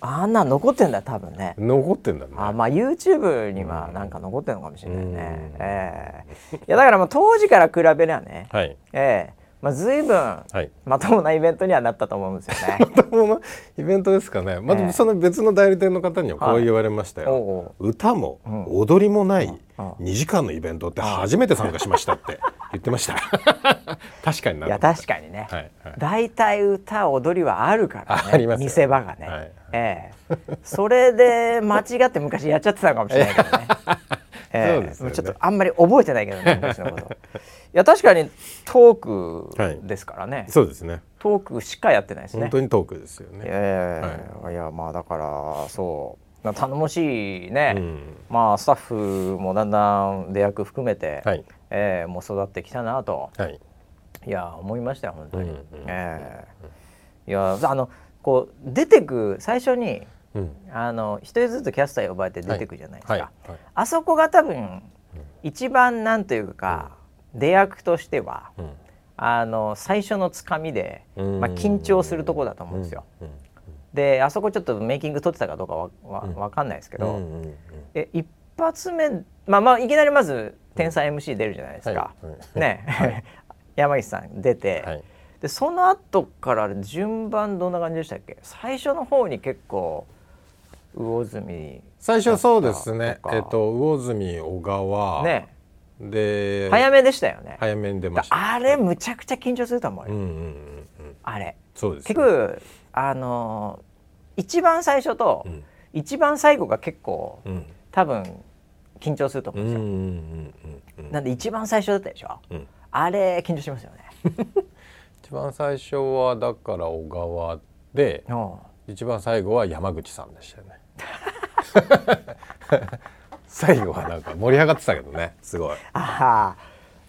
あんなん残ってんだよ多分ね。残ってんだね。あまあ YouTube にはなんか残ってるのかもしれないね、ええ。いやだからもう当時から比べりゃね、はい。ええ。まあ随分はい。まともなイベントにはなったと思うんですよね。このイベントですかね、まええ。あ、その別の代理店の方にはこう言われましたよ、おうお歌も踊りもないうん。2時間のイベントって初めて参加しましたって言ってました。確かにな。いや確かにね、はいはい。大体歌踊りはあるからね。ありますよ見せ場がね、はいはいええ。それで間違って昔やっちゃってたのかもしれないけどね。え そうですよね。もちょっとあんまり覚えてないけどね 昔のこと。いや確かにトークですからね、そうですね。トークしかやってないですね。本。当にトークですよね、ええ。い。やまあだからそう。頼もしいね、うん。まあスタッフもだんだん出役含めて、はい。ええもう育ってきたなと。はい。いや思いましたよ本当に、うんうん。ええ。いやあのこう出てく最初にうん。あの一人ずつキャスター呼ばれて出てくじゃないですか、はい。はい。あそこが多分一番なんというか、出役としてはうん。あの最初のつかみで、うん。まあ、緊張するところだと思うんですよ。うん。であそこちょっとメイキング撮ってたかどうかわわかんないですけど、うんうんうん。え一発目まあまあいきなりまず天才 MC 出るじゃないですか、はい。はい。ね、山岸さん出て、はいでその後から順番どんな感じでしたっけ？最初の方に結構魚住最初そうですね。えっと魚住小川。ね。で早めでしたよね、早めに出ました。あれむちゃくちゃ緊張すると思うよ、うんうんうん。うんあれ。そうですね。結局あのー一番最初とうん。一番最後が結構うん。多分緊張すると思ううんですよ、んうんうんうん。なんで一番最初だったでしょ？うん。あれ緊張しますよね一番最初はだから小川でうん一番最後は山口さんでしたよね。最後はなんか盛り上がってたけどねすごい。あ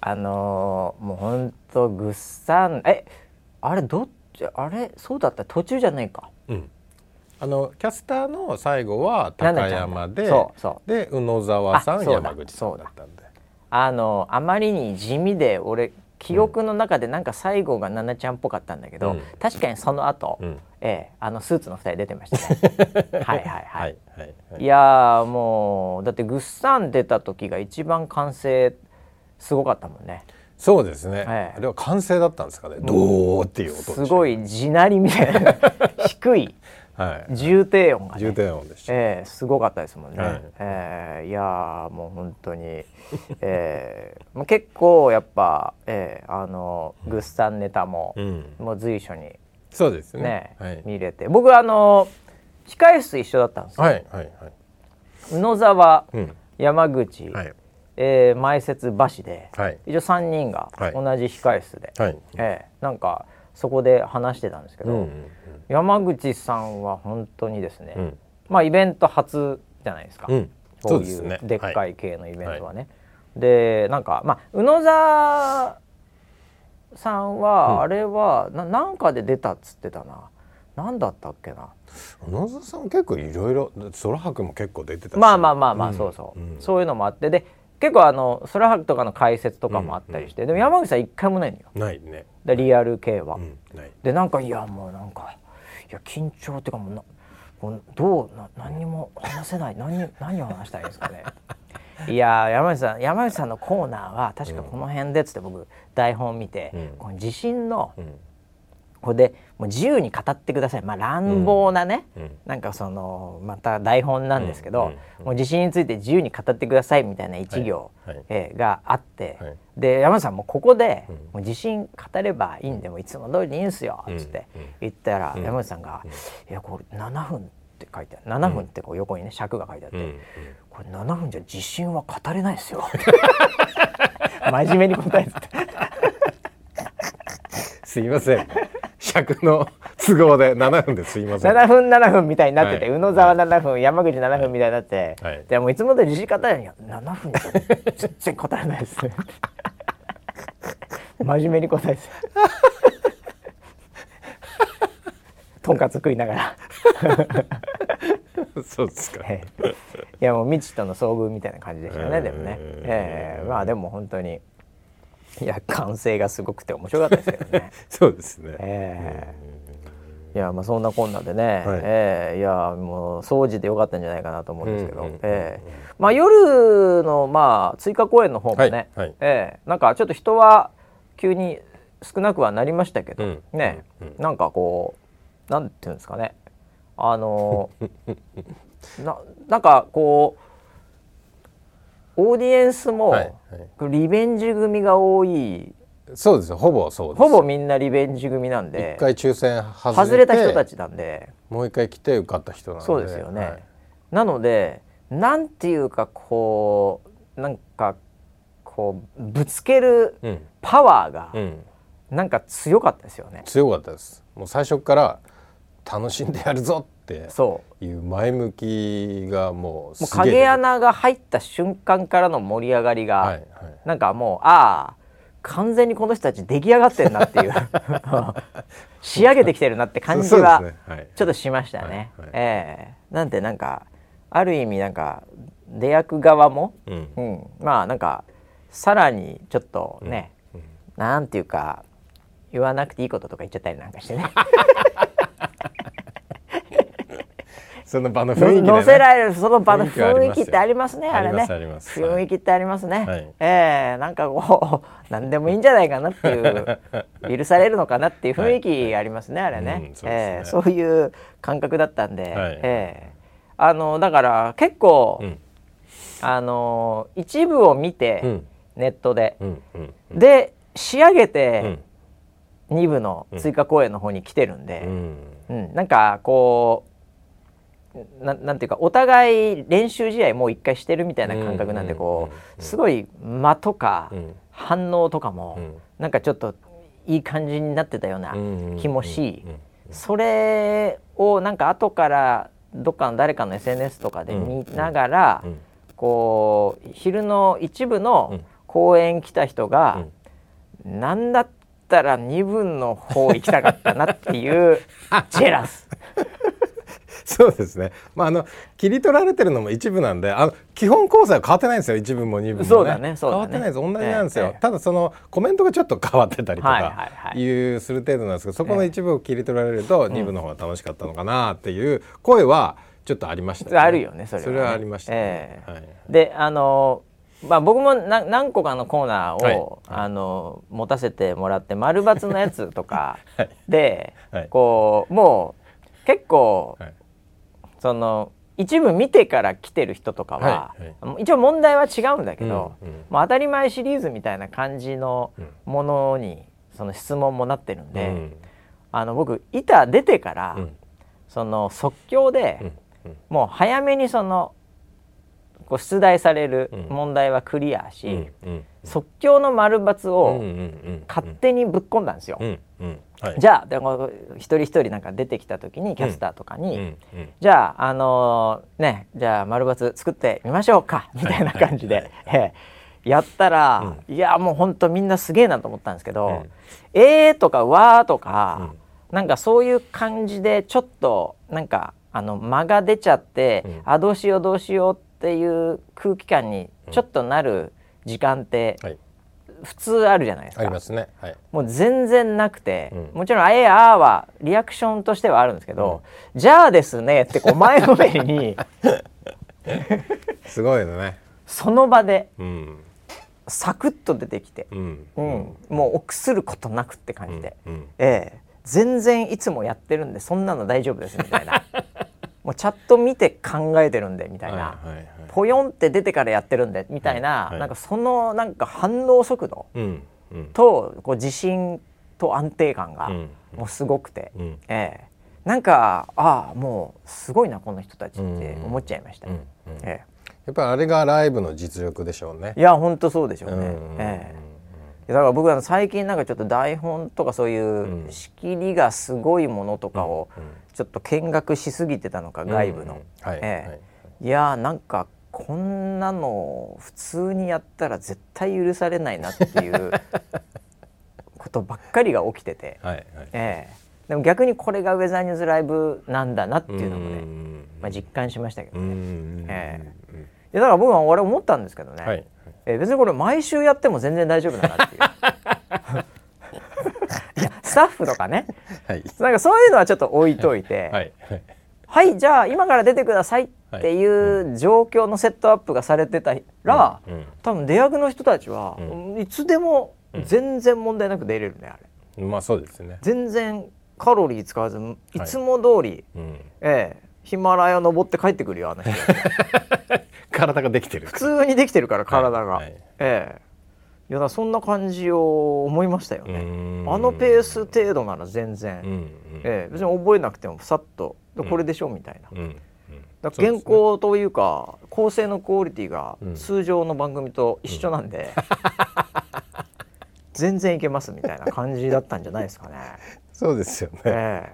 ああのーもうほんとぐっさんえあれどっちあれそうだった？途中じゃないか。うん。あのキャスターの最後は高山でで宇野沢さん山口さんだったんで。あのあまりに地味で俺記憶の中でなんか最後が奈々ちゃんっぽかったんだけど、うん。確かにその後、うん。ええあのスーツの二人出てましたね。はいはいはい、はいはいはい。いやーもうだってぐっさん出た時が一番完成すごかったもんね。そうですね、ええ。あれは完成だったんですかね、ドーっていう音すごい地鳴りみたいな。低いはい。重低音が、ね、重低音でした、ええすごかったですもんね。はい。ええいやーもう本当に、ええもう結構やっぱ、ええあのグッサンネタも、うん。もう随所にそうですね。ね、はい、見れて。僕あの控室一緒だったんですよ。はいはいはい。宇野沢、うん。山口、はい。ええ前説橋で、はい。一応三人がはい。同じ控室で、はい。ええなんかそこで話してたんですけど、うんうん山口さんは本当にですね、うん。まあイベント初じゃないですか。うん。こういうでっかはい系のイベントはね。でなんかまあ宇野沢さんうん。はあれは、ななんかで出たっつってたな。なんだったっけな。野沢さん結構いろいろ空白も結構出てたし。まあまあまあまあ、うん。そうそう、うん。そういうのもあって。で結構あの空白とかの解説とかもあったりして、でも山口さん一回もないのよ。ないね。でリアル系は。でなんかいやもうなんかいや緊張っていうかもうなこうどうな何にも話せない。何何を話したらいですかね。いや山口さん山口さんのコーナーは確かこの辺でっつって僕台本見て、うん。この地震のうんこれでもう自由に語ってください。まあ乱暴なね、うん。なんかそのまた台本なんですけど、うんもう地震について自由に語ってくださいみたいな一行、はい。はい。えーがあって、はい。で山口さんもここで、うん。もう地震語ればいいんでもういつも通りでいいんすよ」っつって言ったら、うん。山口さんが「いやこれ7分」って書いてある。7分ってこう横にね尺が書いてあって、これ7分じゃ地震は語れないですよ。真面目に答えてて すいません尺の都合で7分ですいません。7分7分みたいになってて、はい。宇野沢7分、山口7分みたいになって、はい。でもういつも通り地震語れないよ7分。全然答えないです。真面目に答えて。とんかつ食いながら。そうですか。ええ。いやもう未知との遭遇みたいな感じでしたね、うんでもね、ええ。まあでも本当にいや歓声がすごくて面白かったですけどね。そうですね。ええ。いやまあそんなこんなでね、はい。ええ。いやもう掃除でよかったんじゃないかなと思うんですけど、うんうんうんええ。まあ夜のまあ追加公演の方もね、はいはい。ええ。なんかちょっと人は急に少なくはなりましたけど、うん。ね、うんうん。なんかこうなんていうんですかね。あの ななんかこうオーディエンスも、はいリベンジ組が多い。そうですよ。ほぼそうです。ほぼみんなリベンジ組なんで。一回抽選外れた人たちなんで。もう一回来て受かった人なんで。そうですよね、はい。なのでなんていうかこうなんかこうぶつけるうん。パワーがうん。なんか強かったですよね、強かったです。もう最初から楽しんでやるぞってそう。いう前向きがもう影穴が入った瞬間からの盛り上がりが、はいはい。なんかもうああ完全にこの人たち出来上がってるなっていう。仕上げてきてるなって感じそうはですね。はい。ちょっとしましたね。ええ。なんでなんかある意味なんか出役側も、うん。うん、まあなんかさらにちょっとね、なんていうか言わなくていいこととか言っちゃったりなんかしてね その場の雰囲気で、ね、乗せられるその場の雰囲気ってありますねあれね。雰囲気ってありますね、はい。ええなんかこう何でもいいんじゃないかなっていう許されるのかなっていう雰囲気ありますね、あれね,、うんそうね。ええそういう感覚だったんで、はい。ええ。あのだから結構、うん。あの一部を見て、うん。ネットで、うんうんうん。で仕上げうてん。2部の追加公演の方に来てるんで、うん。うん、なんかこうななんていうかお互い練習試合もう一回してるみたいな感覚なんでうんこうすごい間とかうん。反応とかもうん。なんかちょっといい感じになってたようなうん気もしそれをなんか後からどっかの誰かの SNS とかで見ながらうん。こう昼の一部うのん公演来た人がなんだったら2分の方行きたかったなっていうジェラス。そうですね。まああの切り取られてるのも一部なんで、あの基本構成は変わってないんですよ。一部も二部もね。そうだね。そうだね。変わってないです。同じなんですよ。ええただそのコメントがちょっと変わってたりとかはいいうする程度なんですけど、そこの一部を切り取られると二部の方が楽しかったのかなっていう声はちょっとありました、あるよねそれはね。それはありました、ね。ええ。はい。であのまあ僕もな何個かのコーナーを、はい。あの持たせてもらって丸抜のやつとか はい。で、はい。こうもう結構、はいその一部見てから来てる人とかは、はい一応問題は違うんだけど、うんうん。もう当たり前シリーズみたいな感じのものにその質問もなってるんで、うん。あの僕板出てから、うん。その即興で、うんうん。もう早めにそのこう出題されるうん。問題はクリアし、うんうん。即興の丸×うんを勝手にぶっ込んだんですよ。うんうんはい。じゃあでも一人一人なんか出てきた時にキャスターとかに、うん。うん。じゃああのーねじゃあ丸×作ってみましょうかみたいな感じで、ええ。やったら、いやもうほんとみんなすげえなと思ったんですけど「うん。えー」とか「わー」とか、なんかそういう感じでちょっとなんかあの間が出ちゃって、うん。あどうしようどうしようっていう空気感にちょっとなる時間ってはい普通あるじゃないですか。ありますね。はい。もう全然なくて、うん。もちろん「あえあ」はリアクションとしてはあるんですけど「じゃあですね」ってこう前のめりに すごいね。その場でうん。サクッと出てきて、うん。うん。もう臆することなくって感じで、うん。ええ。全然いつもやってるんでそんなの大丈夫ですみたいなもうチャット見て考えてるんでみたいな、ポヨンって出てからやってるんでみたいな、はい。はい。なんかそのなんか反応速度とこう自信と安定感がうん。もうすごくて、うん。ええ。なんかああもうすごいなこの人たちって思っちゃいました、えやっぱりあれがライブの実力でしょうね。えいや本当そうでしょうね、うん。ええだから僕は最近なんかちょっと台本とかそういう仕切りがすごいものとかをちょっと見学しすぎてたのか外部の、い。やーなんかこんなの普通にやったら絶対許されないなっていう ことばっかりが起きてて、はいはい。ええ。でも逆にこれがウェザーニューズライブなんだなっていうのもね、まあ、実感しましたけどね。えー、いやだから僕は俺思ったんですけどね、はい、えー、別にこれ毎週やっても全然大丈夫だなっていう。いやスタッフとかね、はい、なんかそういうのはちょっと置いといて、はい、はい、じゃあ今から出てくださいっていう状況のセットアップがされてたら、うん。うん、多分出役の人たちは、うん、いつでも全然問題なく出れるねあれ。まあそうですね。全然カロリー使わずい。つも通り、はいうん、ええヒマラヤ登って帰ってくるよあの人 体ができてる。普通にできてるから体が、はい。はい、ええ。いやそんな感じを思いましたよね。あのペース程度なら全然、うんうん、ええ、別に覚えなくてもさっと。これでしょうみたいな、うん。うん、だ原稿というか構成のクオリティが通常の番組と一緒なんで、全然いけますみたいな感じだったんじゃないですかね。そうですよね、え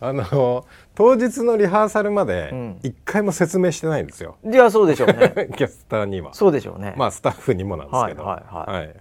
ー、あの当日のリハーサルまで一回も説明してないんですよ。うん、いやそうでしょうね。キャスターには。そうでしょうね。まあスタッフにもなんですけど、はいはいはい、はいはい、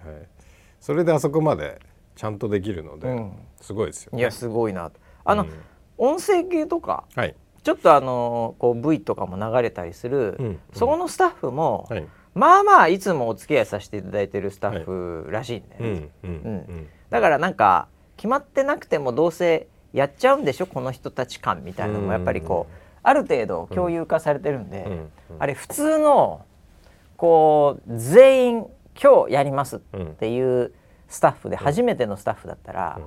それであそこまでちゃんとできるので、うん、すごいですよ、ね、いやすごいな。あの、うん、音声系とか、はい、ちょっとあのこう V とかも流れたりする、うん、そこのスタッフも、はい、まあまあいつもお付き合いさせていただいてるスタッフらしいんで、ね、うん。だからなんか決まってなくてもどうせやっちゃうんでしょこの人たち感みたいなのもやっぱりこうある程度共有化されてるんで、あれ普通のこう全員今日やりますっていうスタッフで初めてのスタッフだったら、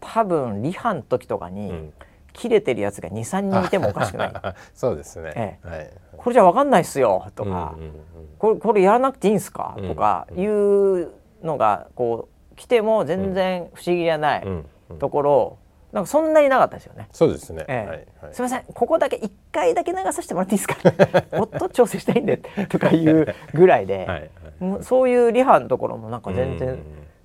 多分リハの時とかに、切れてるやつが23人いてもおかしくない。そうですね、ええ。はい、これじゃ分かんないっすよとか、うんうんうん、これこれやらなくていいんすか、とかいうのがこう来ても全然不思議じゃないところ、なんかそんなになかったですよね。そうですね。ええはい、すみません、ここだけ一回だけ流させてもらっていいですか？もっと調整したいんでとかいうぐらいで、はいはい、そういうリハのところもなんか全然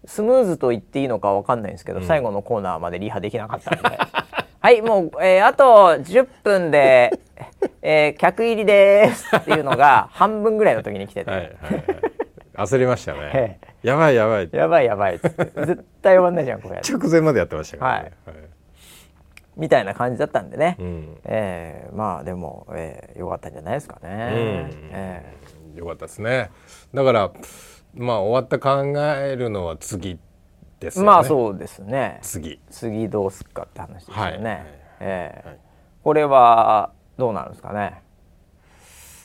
スムーズと言っていいのかわかんないんですけど、最後のコーナーまでリハできなかったので、はい、もう、えー、あと10分で、えー、客入りですっていうのが半分ぐらいの時に来てて。はいはいはい焦りましたね。やばいやばい。やばいやばい絶対終わんないじゃんこれ。直前までやってましたから、ね、はい。はい、みたいな感じだったんでね。うん、えー、まあでも、えー、よかったんじゃないですかね。うん、えー、よかったですね。だからまあ終わった考えるのは次ですよね。まあそうですね。次。次どうすっかって話ですよね。はい、えーはい、これはどうなるんですかね。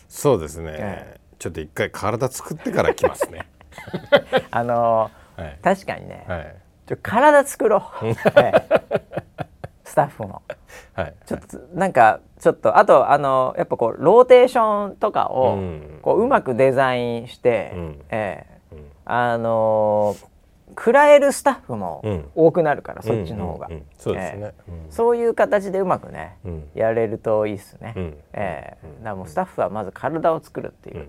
そうですね。えーちょっと一回体作ってから来ますね あのーはい、確かにね、はい、ちょ体作ろう、スタッフも、はい、ちょっとなんかちょっとあとあのやっぱこうローテーションとかをこううまくデザインして、うん、えー、うん、あのー食らえるスタッフも多くなるから、そっちの方が、そうですね、そういう形でうまくね、やれるといいっすね、えー、だからもうスタッフはまず体を作るっていう、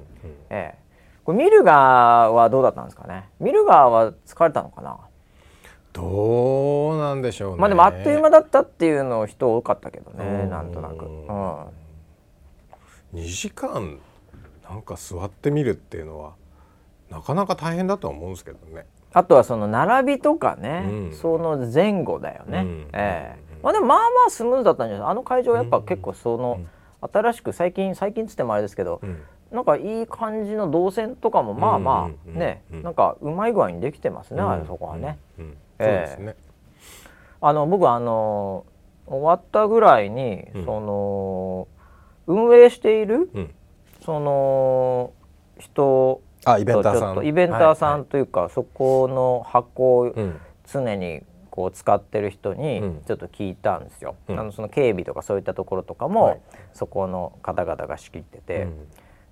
えー、これミルガーはどうだったんですかね？ミルガーは疲れたのかな？どうなんでしょうね。まあでもあっという間だったっていうの人多かったけどねなんとなく、うん、2時間なんか座ってみるっていうのはなかなか大変だとは思うんですけどね。あとはその並びとかね、うん、その前後だよね、うん、ええ。ー、まあでもまあまあスムーズだったんじゃない？あの会場やっぱ結構その、新しく最近最近つってもあれですけど、うん、なんかいい感じの動線とかもまあまあね、なんかうまい具合にできてますね、あれそこはね。そうですね。あの僕あの終わったぐらいに、その運営している、その人あイベンターさん。イベンターさんというか、はいはい、そこの箱を常にこう使ってる人にちょっと聞いたんですよ、うん、あのその警備とかそういったところとかも、そこの方々が仕切ってて、う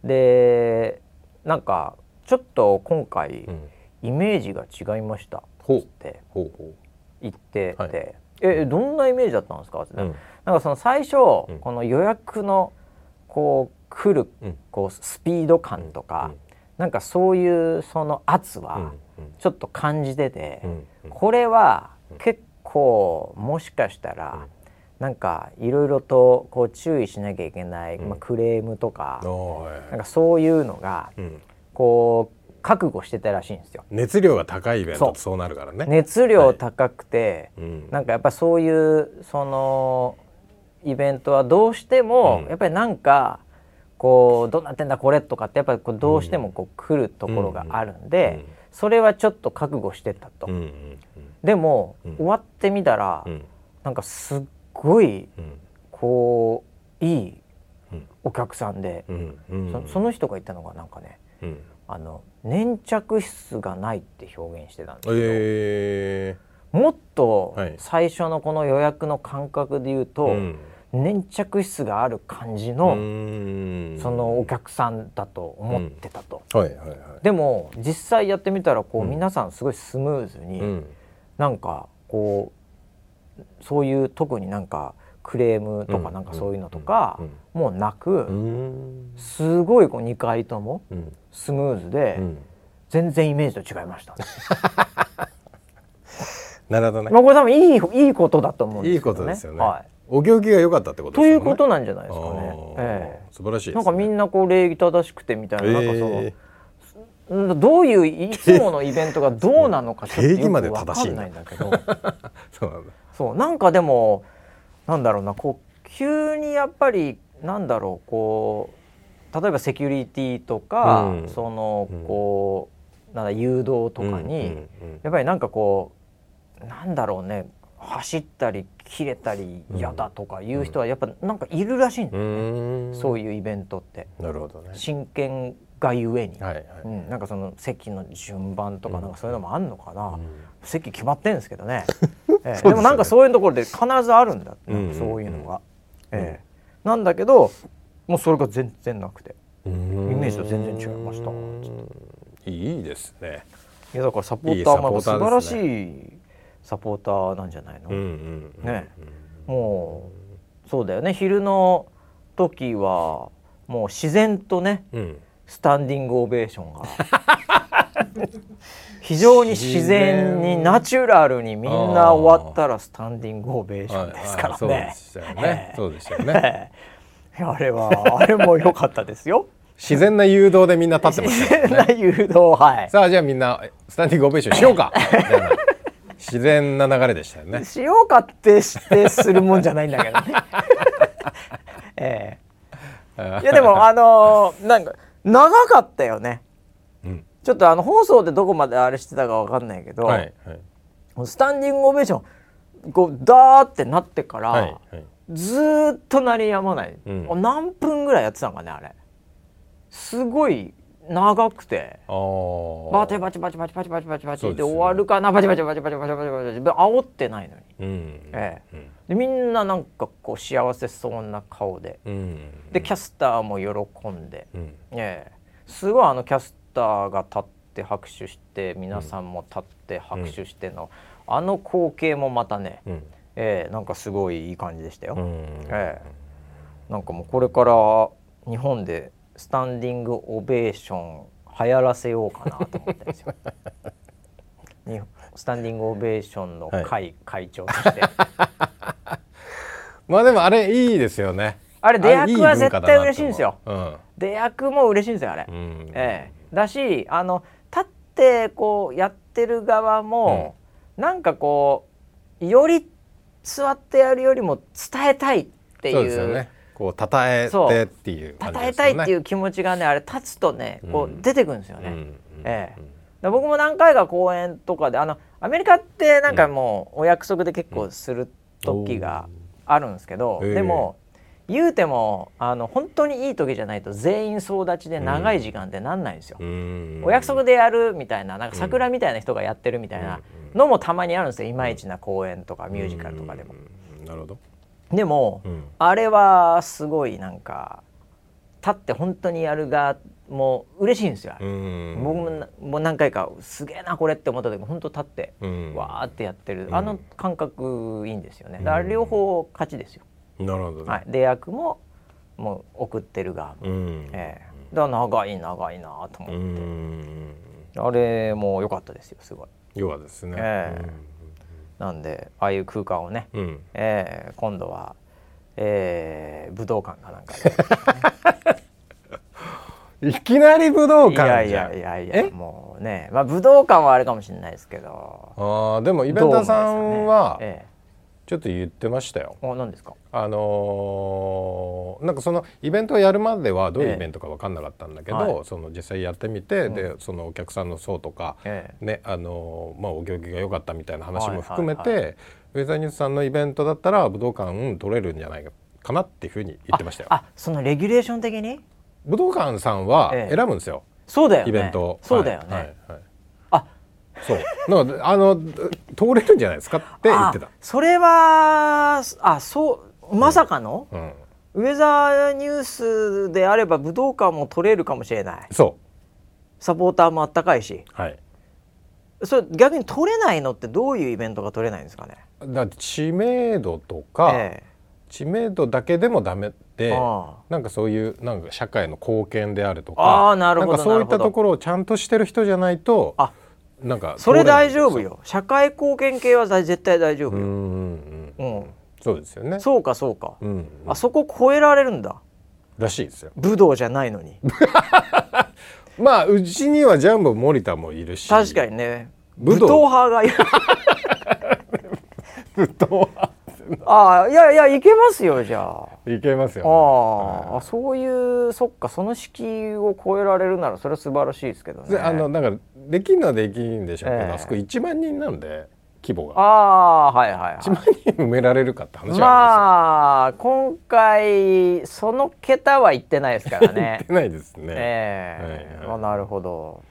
ん、でなんかちょっと今回、イメージが違いましたって言ってて、はい、えどんなイメージだったんですか？って、うん、なんかその最初、この予約のこう来るこうスピード感とか、なんかそういうその圧はちょっと感じてて、これは結構もしかしたら、なんかいろいろとこう注意しなきゃいけない、まあ、クレームとか,、なんかそういうのが、こう覚悟してたらしいんですよ。熱量が高いイベントそう。なるからね。熱量高くて、うん。なんかやっぱそういうそのイベントはどうしても、うん。やっぱりなんかこうどうなってんだこれとかってやっぱりこうどうしてもこう来るところがあるんで、うん。それはちょっと覚悟してたと。うんうんでも、うん。終わってみたら、うん。なんかすっごいうん。こういいうん。お客さんで、そその人が言ったのがなんかねうん。あの粘着質がないって表現してたんですけど、え。もっとはい。最初のこの予約の感覚で言うと、ーうん。粘着質がある感じうの、ん。そのお客さんだと思ってたと。はいはいはい。でも実際やってみたらこう、うん。皆さんすごいスムーズに、うん。なんかこうそういう特になんかクレームとかうんなんかそういうのとか、うんもうなく、うんすごいこう2回ともうんスムーズで、うん全然イメージと違いましたね。なるほどねま。あこれ多分いいいいことだと思うんですいいけどね。ことですよね。はお行儀が良かったってことい、と。いうことなんじゃないですかね。あーえ素晴らしいね。えなんかみんなこう礼儀正しくてみたいな,、なんかそのどういういつものイベントがどうなのかちょっとよく礼儀までわかん正しいんだないんだけどー そうなんだ。そうなんかでもなんだろうなこう急にやっぱりなんだろうこう例えばセキュリティとか、うん。そのうん。こうなんだ誘導とかに、やっぱりなんかこうなんだろうね走ったり切れたり嫌だとかいう人はやっぱなんかいるらしいんだうよね、そういうイベントって。なるほどね。真剣がゆえに、はいはい。うん、なんかその席の順番とかうんなんかそういうのもあんのかな、うん席決まってんですけどね、ええ。すよね。でもなんかそういうところで必ずあるんだって、そういうのが、うん。ええ。なんだけどもうそれが全然なくて。イイメージと全然違いました。いいですね。いやだからサポーターも素晴らしいサポーターなんじゃないの、ね。もうそうだよね。昼の時はもう自然とねうん。スタンディングオベーションが 非常に自然にナチュラルにみんな終わったらスタンディングオベーションですからそうでね。そうでしたよね。ええあれはあれも良かったですよ。自然な誘導でみんな立ってましたよ自然な誘導はい。さあじゃあみんなスタンディングオベーションしようか自然な流れでしたよね。しようかってしてするもんじゃないんだけどね。ええいやでもあのーなんか長かったよね。うんちょっとあの放送でどこまであれしてたかわかんないけど、はいはい。スタンディングオベーションこうダーってなってから、はいはい。ずーっと鳴りやまない、うん。何分ぐらいやってたのかねあれ。すごい長くて。バチバチバチバチバチバチバチバチ。そうですよね。で終わるかな？バチバチバチバチバチバチバチバチ煽ってないのに、うん。えうん。でみんななんかこう幸せそうな顔で。うん。でキャスターも喜んで、うん。ええ。すごいあのキャスターが立って拍手して皆さんも立って拍手しての、あの光景もまたね、うん。ええなんかすごいいい感じでしたよ。うん。ええなんかもうこれから日本でスタンディングオベーション流行らせようかなと思ってるんですよ。にスタンディングオベーションの会、会長として まあでもあれいいですよね。あれ出役は絶対嬉しいんですよ。いい文化だなと出役も嬉しいんですよあれ。うん。ええだしあの立ってこうやってる側も、なんかこうより座ってやるよりも伝えたいっていうですよね。こう称えてっていう感じ称え。たいっていう気持ちがねあれ立つとねこうんう出てくるんですよね。うん。ええで僕も何回か公演とかであのアメリカってなんかもうお約束で結構する時があるんですけど、うんでも言うてもあの本当にいい時じゃないと全員総立ちで長い時間ってなんないんですよ。うん。お約束でやるみたいななんか桜みたいな人がやってるみたいなのもたまにあるんですよいまいちな公演とかミュージカルとかでも。うん。なるほど。でも、うん。あれはすごいなんか立って本当にやる側も嬉しいんですよ。僕もなもう何回かすげえなこれって思った時も本当立ってうん。わーってやってる、うんあの感覚いいんですよねだから両方勝ちですよ、なるほどね。はい、出役ももう送ってる側も、うん。ええ。だ長い長いなとう思って、ん。あれも良かったですよすごい。要はですね。ええ。なんでああいう空間をね、うん。うんええ今度は、ええ武道館かなんかで、いきなり武道館いじゃん。やいやいやいやもうね。まあ武道館はあれかもしれないですけど。あーでもイベンターさんはね。えちょっと言ってましたよ。え、お何ですか？あのーなんかそのイベントをやるまではどういうイベントか分かんなかったんだけど、はい。その実際やってみて、でそのお客さんの層とか、ええ。ねあのーまあ、お行儀が良かったみたいな話も含めて、はいはいウェザーニュースさんのイベントだったら武道館取れるんじゃないかなっていうふうに言ってましたよ。あそのレギュレーション的に？武道館さんはええ。選ぶんですよ、そうだよね。イベント。を。そうだよね、はい。はい。はいあそう。なのであの通れるんじゃないですか？って言ってた。あ。それはあそうまさかの、うん、ウェザーニュースであれば武道館も取れるかもしれない。そサポーターもあったかいし。うはい。それ逆に取れないのってどういうイベントが取れないんですかね？だって知名度とか、え知名度だけでもダメであなんかそういうなんか社会の貢献であるとかあーなるほどんかそういったところをちゃんとしてる人じゃないとあなんかそれ大丈夫よ。社会貢献系は絶対大丈夫よ、うんそうですよね。そうかそうか、うんうん。あそこ超えられるんだ。らしいですよ。武道じゃないのに。まあうちにはジャンボ森田もいるし。確かにね。武道。派がいる。武道ああいやいやいけますよじゃあ。いけますよ、ああ、そういうそっかその敷居を超えられるならそれは素晴らしいですけどね。であのだからできんのはできんでしょうけど、ええ。あそこ1万人なんで規模が。ああはいはい、はい。1万人埋められるかって話はありままあ今回その桁は言ってないですからね。言ってないですね、ええ。はいはい。まあなるほど。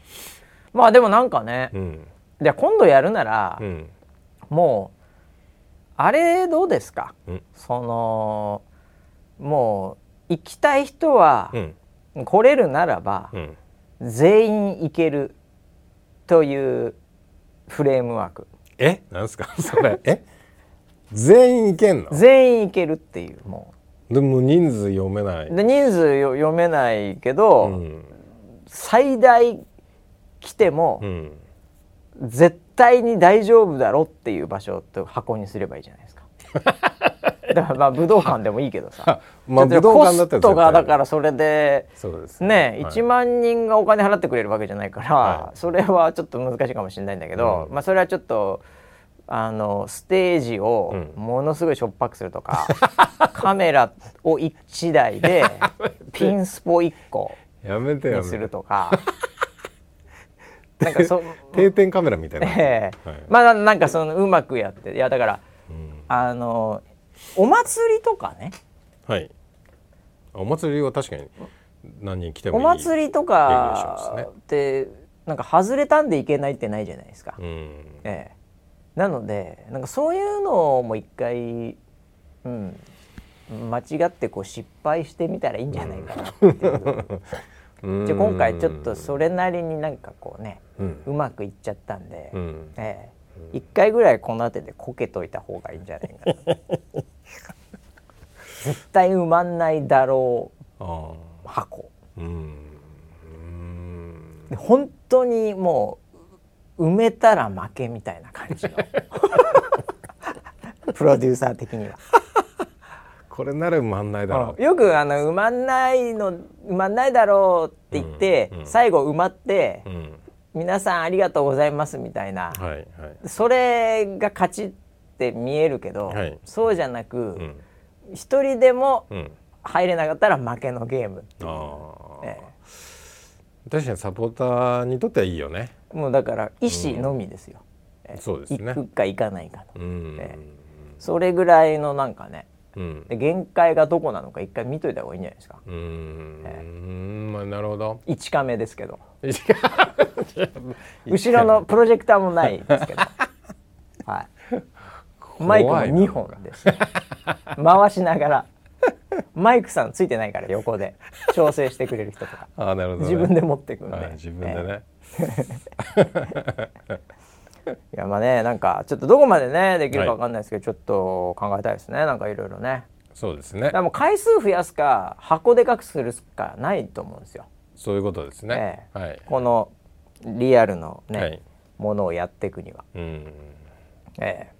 まあでもなんかね、うん。じゃあ今度やるなら、うん。もうあれどうですか、うん。そのもう行きたい人はうん。来れるならば、うん。全員行けるというフレームワーク。え？なんすか？それ。え？全員いけんの？全員行けるっていうもでも人数読めない。うで人数よ読めないけど、うん。最大来てもう、ん絶対に大丈夫だろっていう場所と箱にすればいいじゃないですか。だからまあ武道館でもいいけどさ。まあ武道館だったらコストがだからそれでそうですね、はい。1万人がお金払ってくれるわけじゃないから、はい。それはちょっと難しいかもしれないんだけど、うん。まあそれはちょっとあのステージをうん。ものすごいしょっぱくするとか、カメラを1台でピンスポ1個やめてよにするとかなんかそ 定点カメラみたいな、ええ。はい。まあなんかそのうまくやっていやだからうん。あのお祭りとかね。はい。お祭りは確かに何人来てもおいい祭りとかってなんか外れたんでいけないってないじゃないですか。うん。ええ、なのでなんかそういうのも一回、うん、間違ってこう失敗してみたらいいんじゃないかなっていう。う んじゃあ今回ちょっとそれなりになんかこうねうまくいっちゃったんで、うん。ええ、一回ぐらいこの辺りでこけといた方がいいんじゃないかな。絶対埋まんないだろうあ箱。で本当にもう埋めたら負けみたいな感じの。プロデューサー的には。これなら埋まんないだろう。よくあの埋まんないの埋まんないだろうって言って、うんうん。最後埋まって、うん。皆さんありがとうございますみたいな、はいはい。それが勝ちって見えるけど、はい。そうじゃなくうん。一、人でもうん。入れなかったら負けのゲームっていう、確かにサポーターにとってはいいよね。えもうだから意思のみですよ、ええそうですね。行くか行かないかの。うん、ええ。それぐらいのなんかねうん。で限界がどこなのか一回見といた方がいいんじゃないですか。うーん、まあなるほど。1カメですけど。後ろのプロジェクターもないですけど。はい。マイクも2本です。回しながら。マイクさんついてないから横で。調整してくれる人とか。ああなるほど、ね。自分で持ってくんで、はい自分でね。いやまあねなんかちょっとどこまでねできるかわかんないですけど、ちょっと考えたいですね。なんかいろいろね。そうですね。だから。もう回数増やすか箱でかくするしかないと思うんですよ。そういうことですね。えはい。このリアルのね、はい。ものをやっていくには。うん。ええ。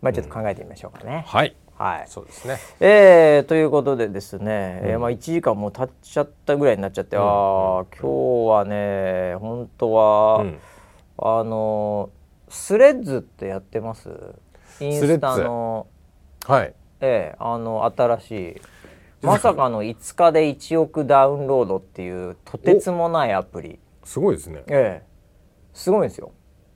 まあちょっと考えてみましょうかね、はい。はい。そうですね。えー、ということでですね、うん。えーまあ、1時間もう経っちゃったぐらいになっちゃって、うん。ああ今日はね本当は、うんあのスレッズってやってます？インスタの。はい。ええあの新しい。まさかの5日で1億ダウンロードっていうとてつもないアプリ。すごいですね。ええ。すごいんですよ、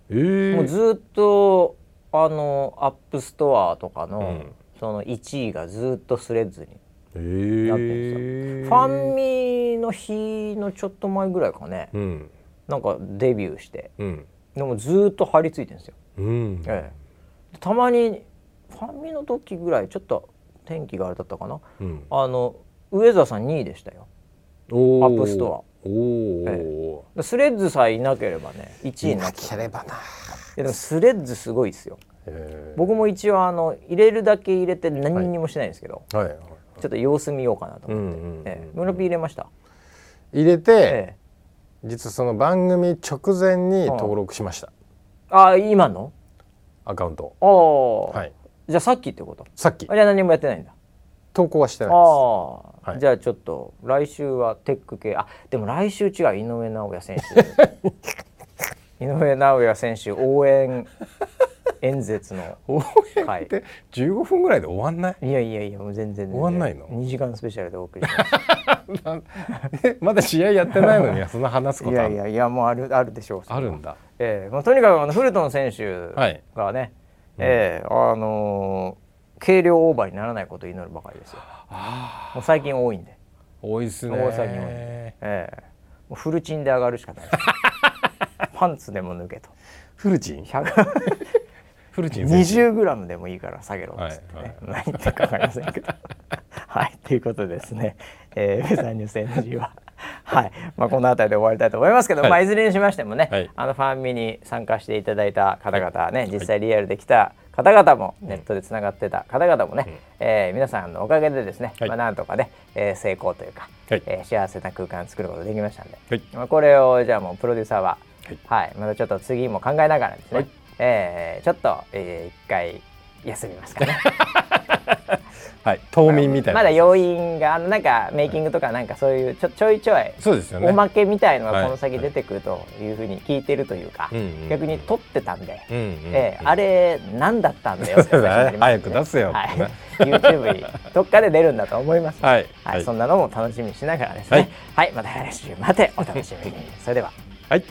えー、もうずっとあの App Store とかの、うん。その1位がずっと Threads にえー、やってんファンミの日のちょっと前ぐらいかね、うんなんかデビューして。うん。でもずっと張り付いてるんですよ、うん。ええ、たまにファンミの時ぐらいちょっと天気があれだったかな。うん。あの上澤さん2位でしたよ。お App Store。おお、で Threadsさえいなければね1位になってければな、いやでも Threadsすごいですよ。えー、僕も一応あの入れるだけ入れて何にもしてないんですけど、はい。はい。ちょっと様子見ようかなと思って、うんうんうんええ。村ピー入れました、入れて、ええ、実はその番組直前に登録しました、あ今の？アカウントああ、はい。じゃあさっきってこと？さっき。あじゃあ何もやってないんだ。投稿はしてあないあ、はい。じゃあちょっと来週はテック系。あでも来週違う。井上尚弥選手。井上尚弥選手応援演説の応援はいって15分ぐらいで終わんない？いやいやいやもう全然終わんないの？2時間スペシャルでお送りします。えまだ試合やってないのにそんな話すこいやとあるいやいやもうあるあるでしょう。あるんだ。ええまあ、とにかくあのフルトン選手はい。がね、ええあのー軽量オーバーにならないことを祈るばかりですよ。あもう最近多いんで、多いっすね。大騒ぎ多いええ。もうフルチンで上がるしかない パンツでも抜けと。フルチン？100フルチン選手20グラムでもいいから下げろっつってね、何言ってるか分かりませんけど。はいということでですね、えー、ウェザーニュース NG は。はい。まあこの辺りで終わりたいと思いますけど、はい。まあいずれにしましてもね、はい。あのファンミに参加していただいた方々ね、実際リアルで来た方々もネットでつながってた方々もね、えー皆さんのおかげでですね、はい。まあなんとかね、えー成功というか、はい。えー幸せな空間作ることができましたんで、はい。まあこれをじゃあもうプロデューサーははい。はい、またちょっと次も考えながらですね、はいえーちょっと、えー一回休みますかね。はい冬眠みたいな。まだ要因があのなんかメイキングとかなんかそういうちょちょいちょいそうですよね。おまけみたいのはい。がこの先出てくるというふうに聞いてるというか、うんうん逆に撮ってたんで、うんうんうん。えーあれ何だったんだよって話になります早く出せよ。はい。YouTube にどっかで出るんだと思います。はい。はい、そんなのも楽しみにしながらですね。はい、また来週までお楽しみに。それでは。はい